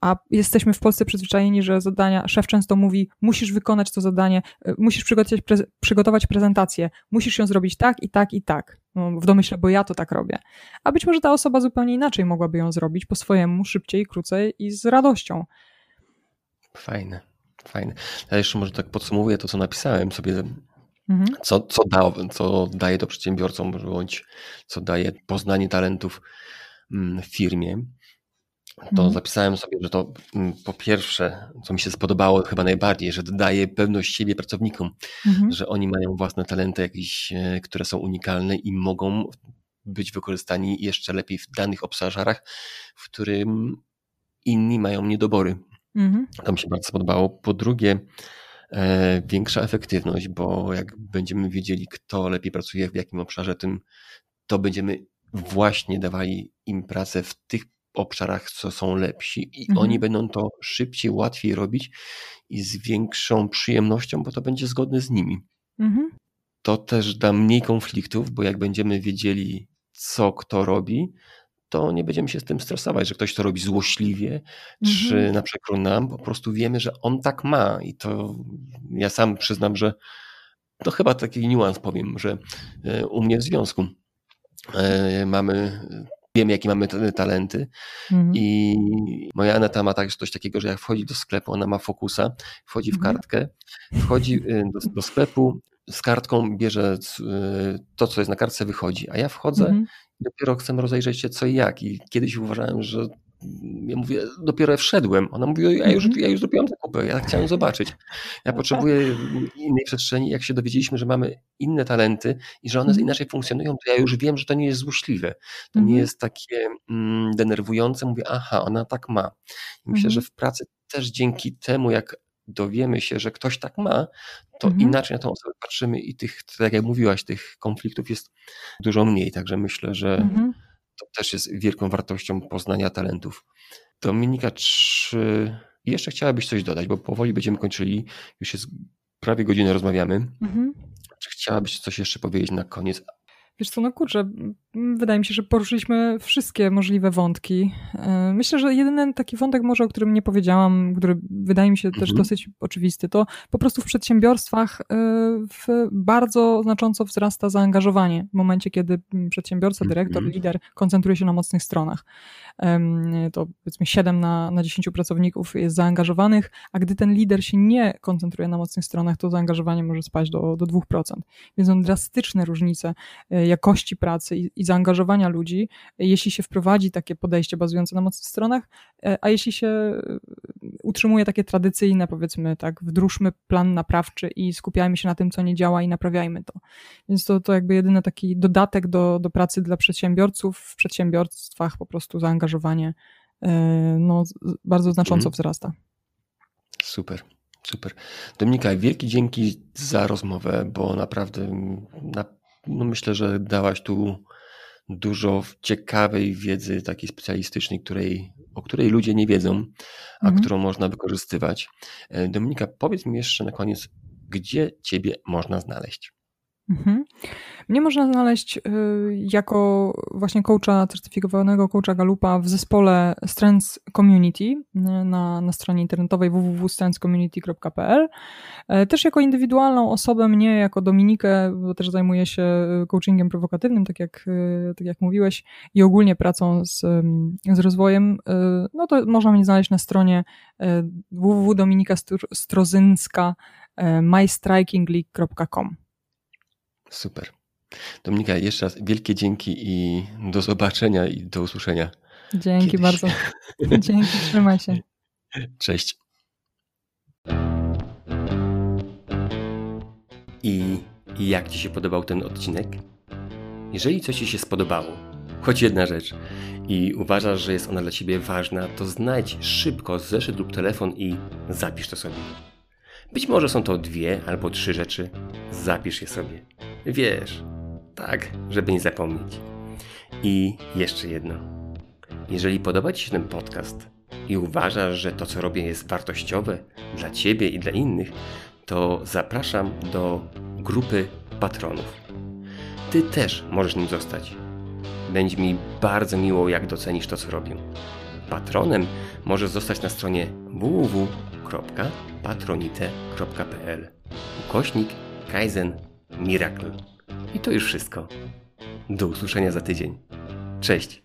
Speaker 1: A jesteśmy w Polsce przyzwyczajeni, że zadania, szef często mówi, musisz wykonać to zadanie, y, musisz przygotować, prez, przygotować prezentację, musisz ją zrobić tak i tak i tak, no, w domyśle, bo ja to tak robię. A być może ta osoba zupełnie inaczej mogłaby ją zrobić po swojemu, szybciej, krócej i z radością.
Speaker 2: Fajne, fajne. Ja jeszcze może tak podsumowuję to, co napisałem sobie Mhm. Co, co, da, co daje to przedsiębiorcom, bądź co daje poznanie talentów mm, w firmie. To mhm. zapisałem sobie, że to mm, po pierwsze, co mi się spodobało chyba najbardziej, że daje pewność siebie pracownikom, mhm. że oni mają własne talenty jakieś, e, które są unikalne i mogą być wykorzystani jeszcze lepiej w danych obszarach, w którym inni mają niedobory. Mhm. To mi się bardzo podobało. Po drugie, E, większa efektywność, bo jak będziemy wiedzieli, kto lepiej pracuje w jakim obszarze, tym to będziemy właśnie dawali im pracę w tych obszarach, co są lepsi i mhm. oni będą to szybciej, łatwiej robić i z większą przyjemnością, bo to będzie zgodne z nimi. Mhm. To też da mniej konfliktów, bo jak będziemy wiedzieli, co kto robi, to nie będziemy się z tym stresować, że ktoś to robi złośliwie, mhm. czy na przekór nam, po prostu wiemy, że on tak ma i to ja sam przyznam, że to chyba taki niuans powiem, że e, u mnie w związku e, mamy wiemy, jakie mamy talenty. Mhm. I moja Aneta ma także coś takiego, że jak wchodzi do sklepu, ona ma fokusa, wchodzi w mhm. kartkę, wchodzi e, do, do, sklepu, z kartką bierze to, co jest na kartce, wychodzi. A ja wchodzę mhm dopiero chcę rozejrzeć się co i jak. I kiedyś uważałem, że ja mówię, dopiero wszedłem. Ona mówi, ja już, mhm. ja już zrobiłam zakupy, ja chciałem zobaczyć. Ja potrzebuję innej przestrzeni. Jak się dowiedzieliśmy, że mamy inne talenty i że one mhm. inaczej funkcjonują, to ja już wiem, że to nie jest złośliwe. To nie mhm. jest takie mm, denerwujące. Mówię, aha, ona tak ma. I myślę, że w pracy też dzięki temu, jak dowiemy się, że ktoś tak ma, to mhm. inaczej na tą osobę patrzymy i tych, tak jak mówiłaś, tych konfliktów jest dużo mniej. Także myślę, że mhm. To też jest wielką wartością poznania talentów. Dominika, czy jeszcze chciałabyś coś dodać, bo powoli będziemy kończyli, już jest prawie godzinę rozmawiamy. Mhm. Czy chciałabyś coś jeszcze powiedzieć na koniec?
Speaker 1: Wiesz co, no kurczę, wydaje mi się, że poruszyliśmy wszystkie możliwe wątki. E, myślę, że jedyny taki wątek może, o którym nie powiedziałam, który wydaje mi się też mhm. dosyć oczywisty, to po prostu w przedsiębiorstwach e, w bardzo znacząco wzrasta zaangażowanie w momencie, kiedy przedsiębiorca, dyrektor, mhm. lider koncentruje się na mocnych stronach. To powiedzmy 7 na, na 10 pracowników jest zaangażowanych, a gdy ten lider się nie koncentruje na mocnych stronach, to zaangażowanie może spaść do, do 2%. Więc są drastyczne różnice e, jakości pracy i, i zaangażowania ludzi, jeśli się wprowadzi takie podejście bazujące na mocnych stronach, e, a jeśli się e, utrzymuje takie tradycyjne, powiedzmy tak, wdróżmy plan naprawczy i skupiajmy się na tym, co nie działa i naprawiajmy to. Więc to, to jakby jedyny taki dodatek do, do pracy dla przedsiębiorców, w przedsiębiorstwach po prostu zaangażowanie e, no, bardzo znacząco mhm. wzrasta.
Speaker 2: Super. Super. Dominika, wielki dzięki za rozmowę, bo naprawdę na, no myślę, że dałaś tu dużo ciekawej wiedzy takiej specjalistycznej, której, o której ludzie nie wiedzą, a mhm. którą można wykorzystywać. E, Dominika, powiedz mi jeszcze na koniec, gdzie Ciebie można znaleźć?
Speaker 1: Mhm. Mnie można znaleźć y, jako właśnie coacha, certyfikowanego coacha Galupa w zespole Strengths Community y, na, na stronie internetowej www.strengthscommunity.pl. E, też jako indywidualną osobę mnie, jako Dominikę, bo też zajmuję się coachingiem prowokatywnym, tak jak, y, tak jak mówiłeś, i ogólnie pracą z, z rozwojem, no to można mnie znaleźć na stronie www.dominikastrozyńska mystrikingleague.com.
Speaker 2: Super. Dominika, jeszcze raz wielkie dzięki i do zobaczenia i do usłyszenia.
Speaker 1: Dzięki Kiedyś. bardzo. [LAUGHS] Dzięki, trzymaj się.
Speaker 2: Cześć. I jak Ci się podobał ten odcinek? Jeżeli coś Ci się spodobało, choć jedna rzecz, i uważasz, że jest ona dla Ciebie ważna, to znajdź szybko zeszyt lub telefon i zapisz to sobie. Być może są to dwie albo trzy rzeczy, zapisz je sobie. Wiesz, tak, żeby nie zapomnieć. I jeszcze jedno. Jeżeli podoba Ci się ten podcast i uważasz, że to, co robię, jest wartościowe dla Ciebie i dla innych, to zapraszam do grupy patronów. Ty też możesz nim zostać. Będzie mi bardzo miło, jak docenisz to, co robię. Patronem możesz zostać na stronie www.patronite.pl ukośnik Kaizen Miracle. I to już wszystko. Do usłyszenia za tydzień. Cześć!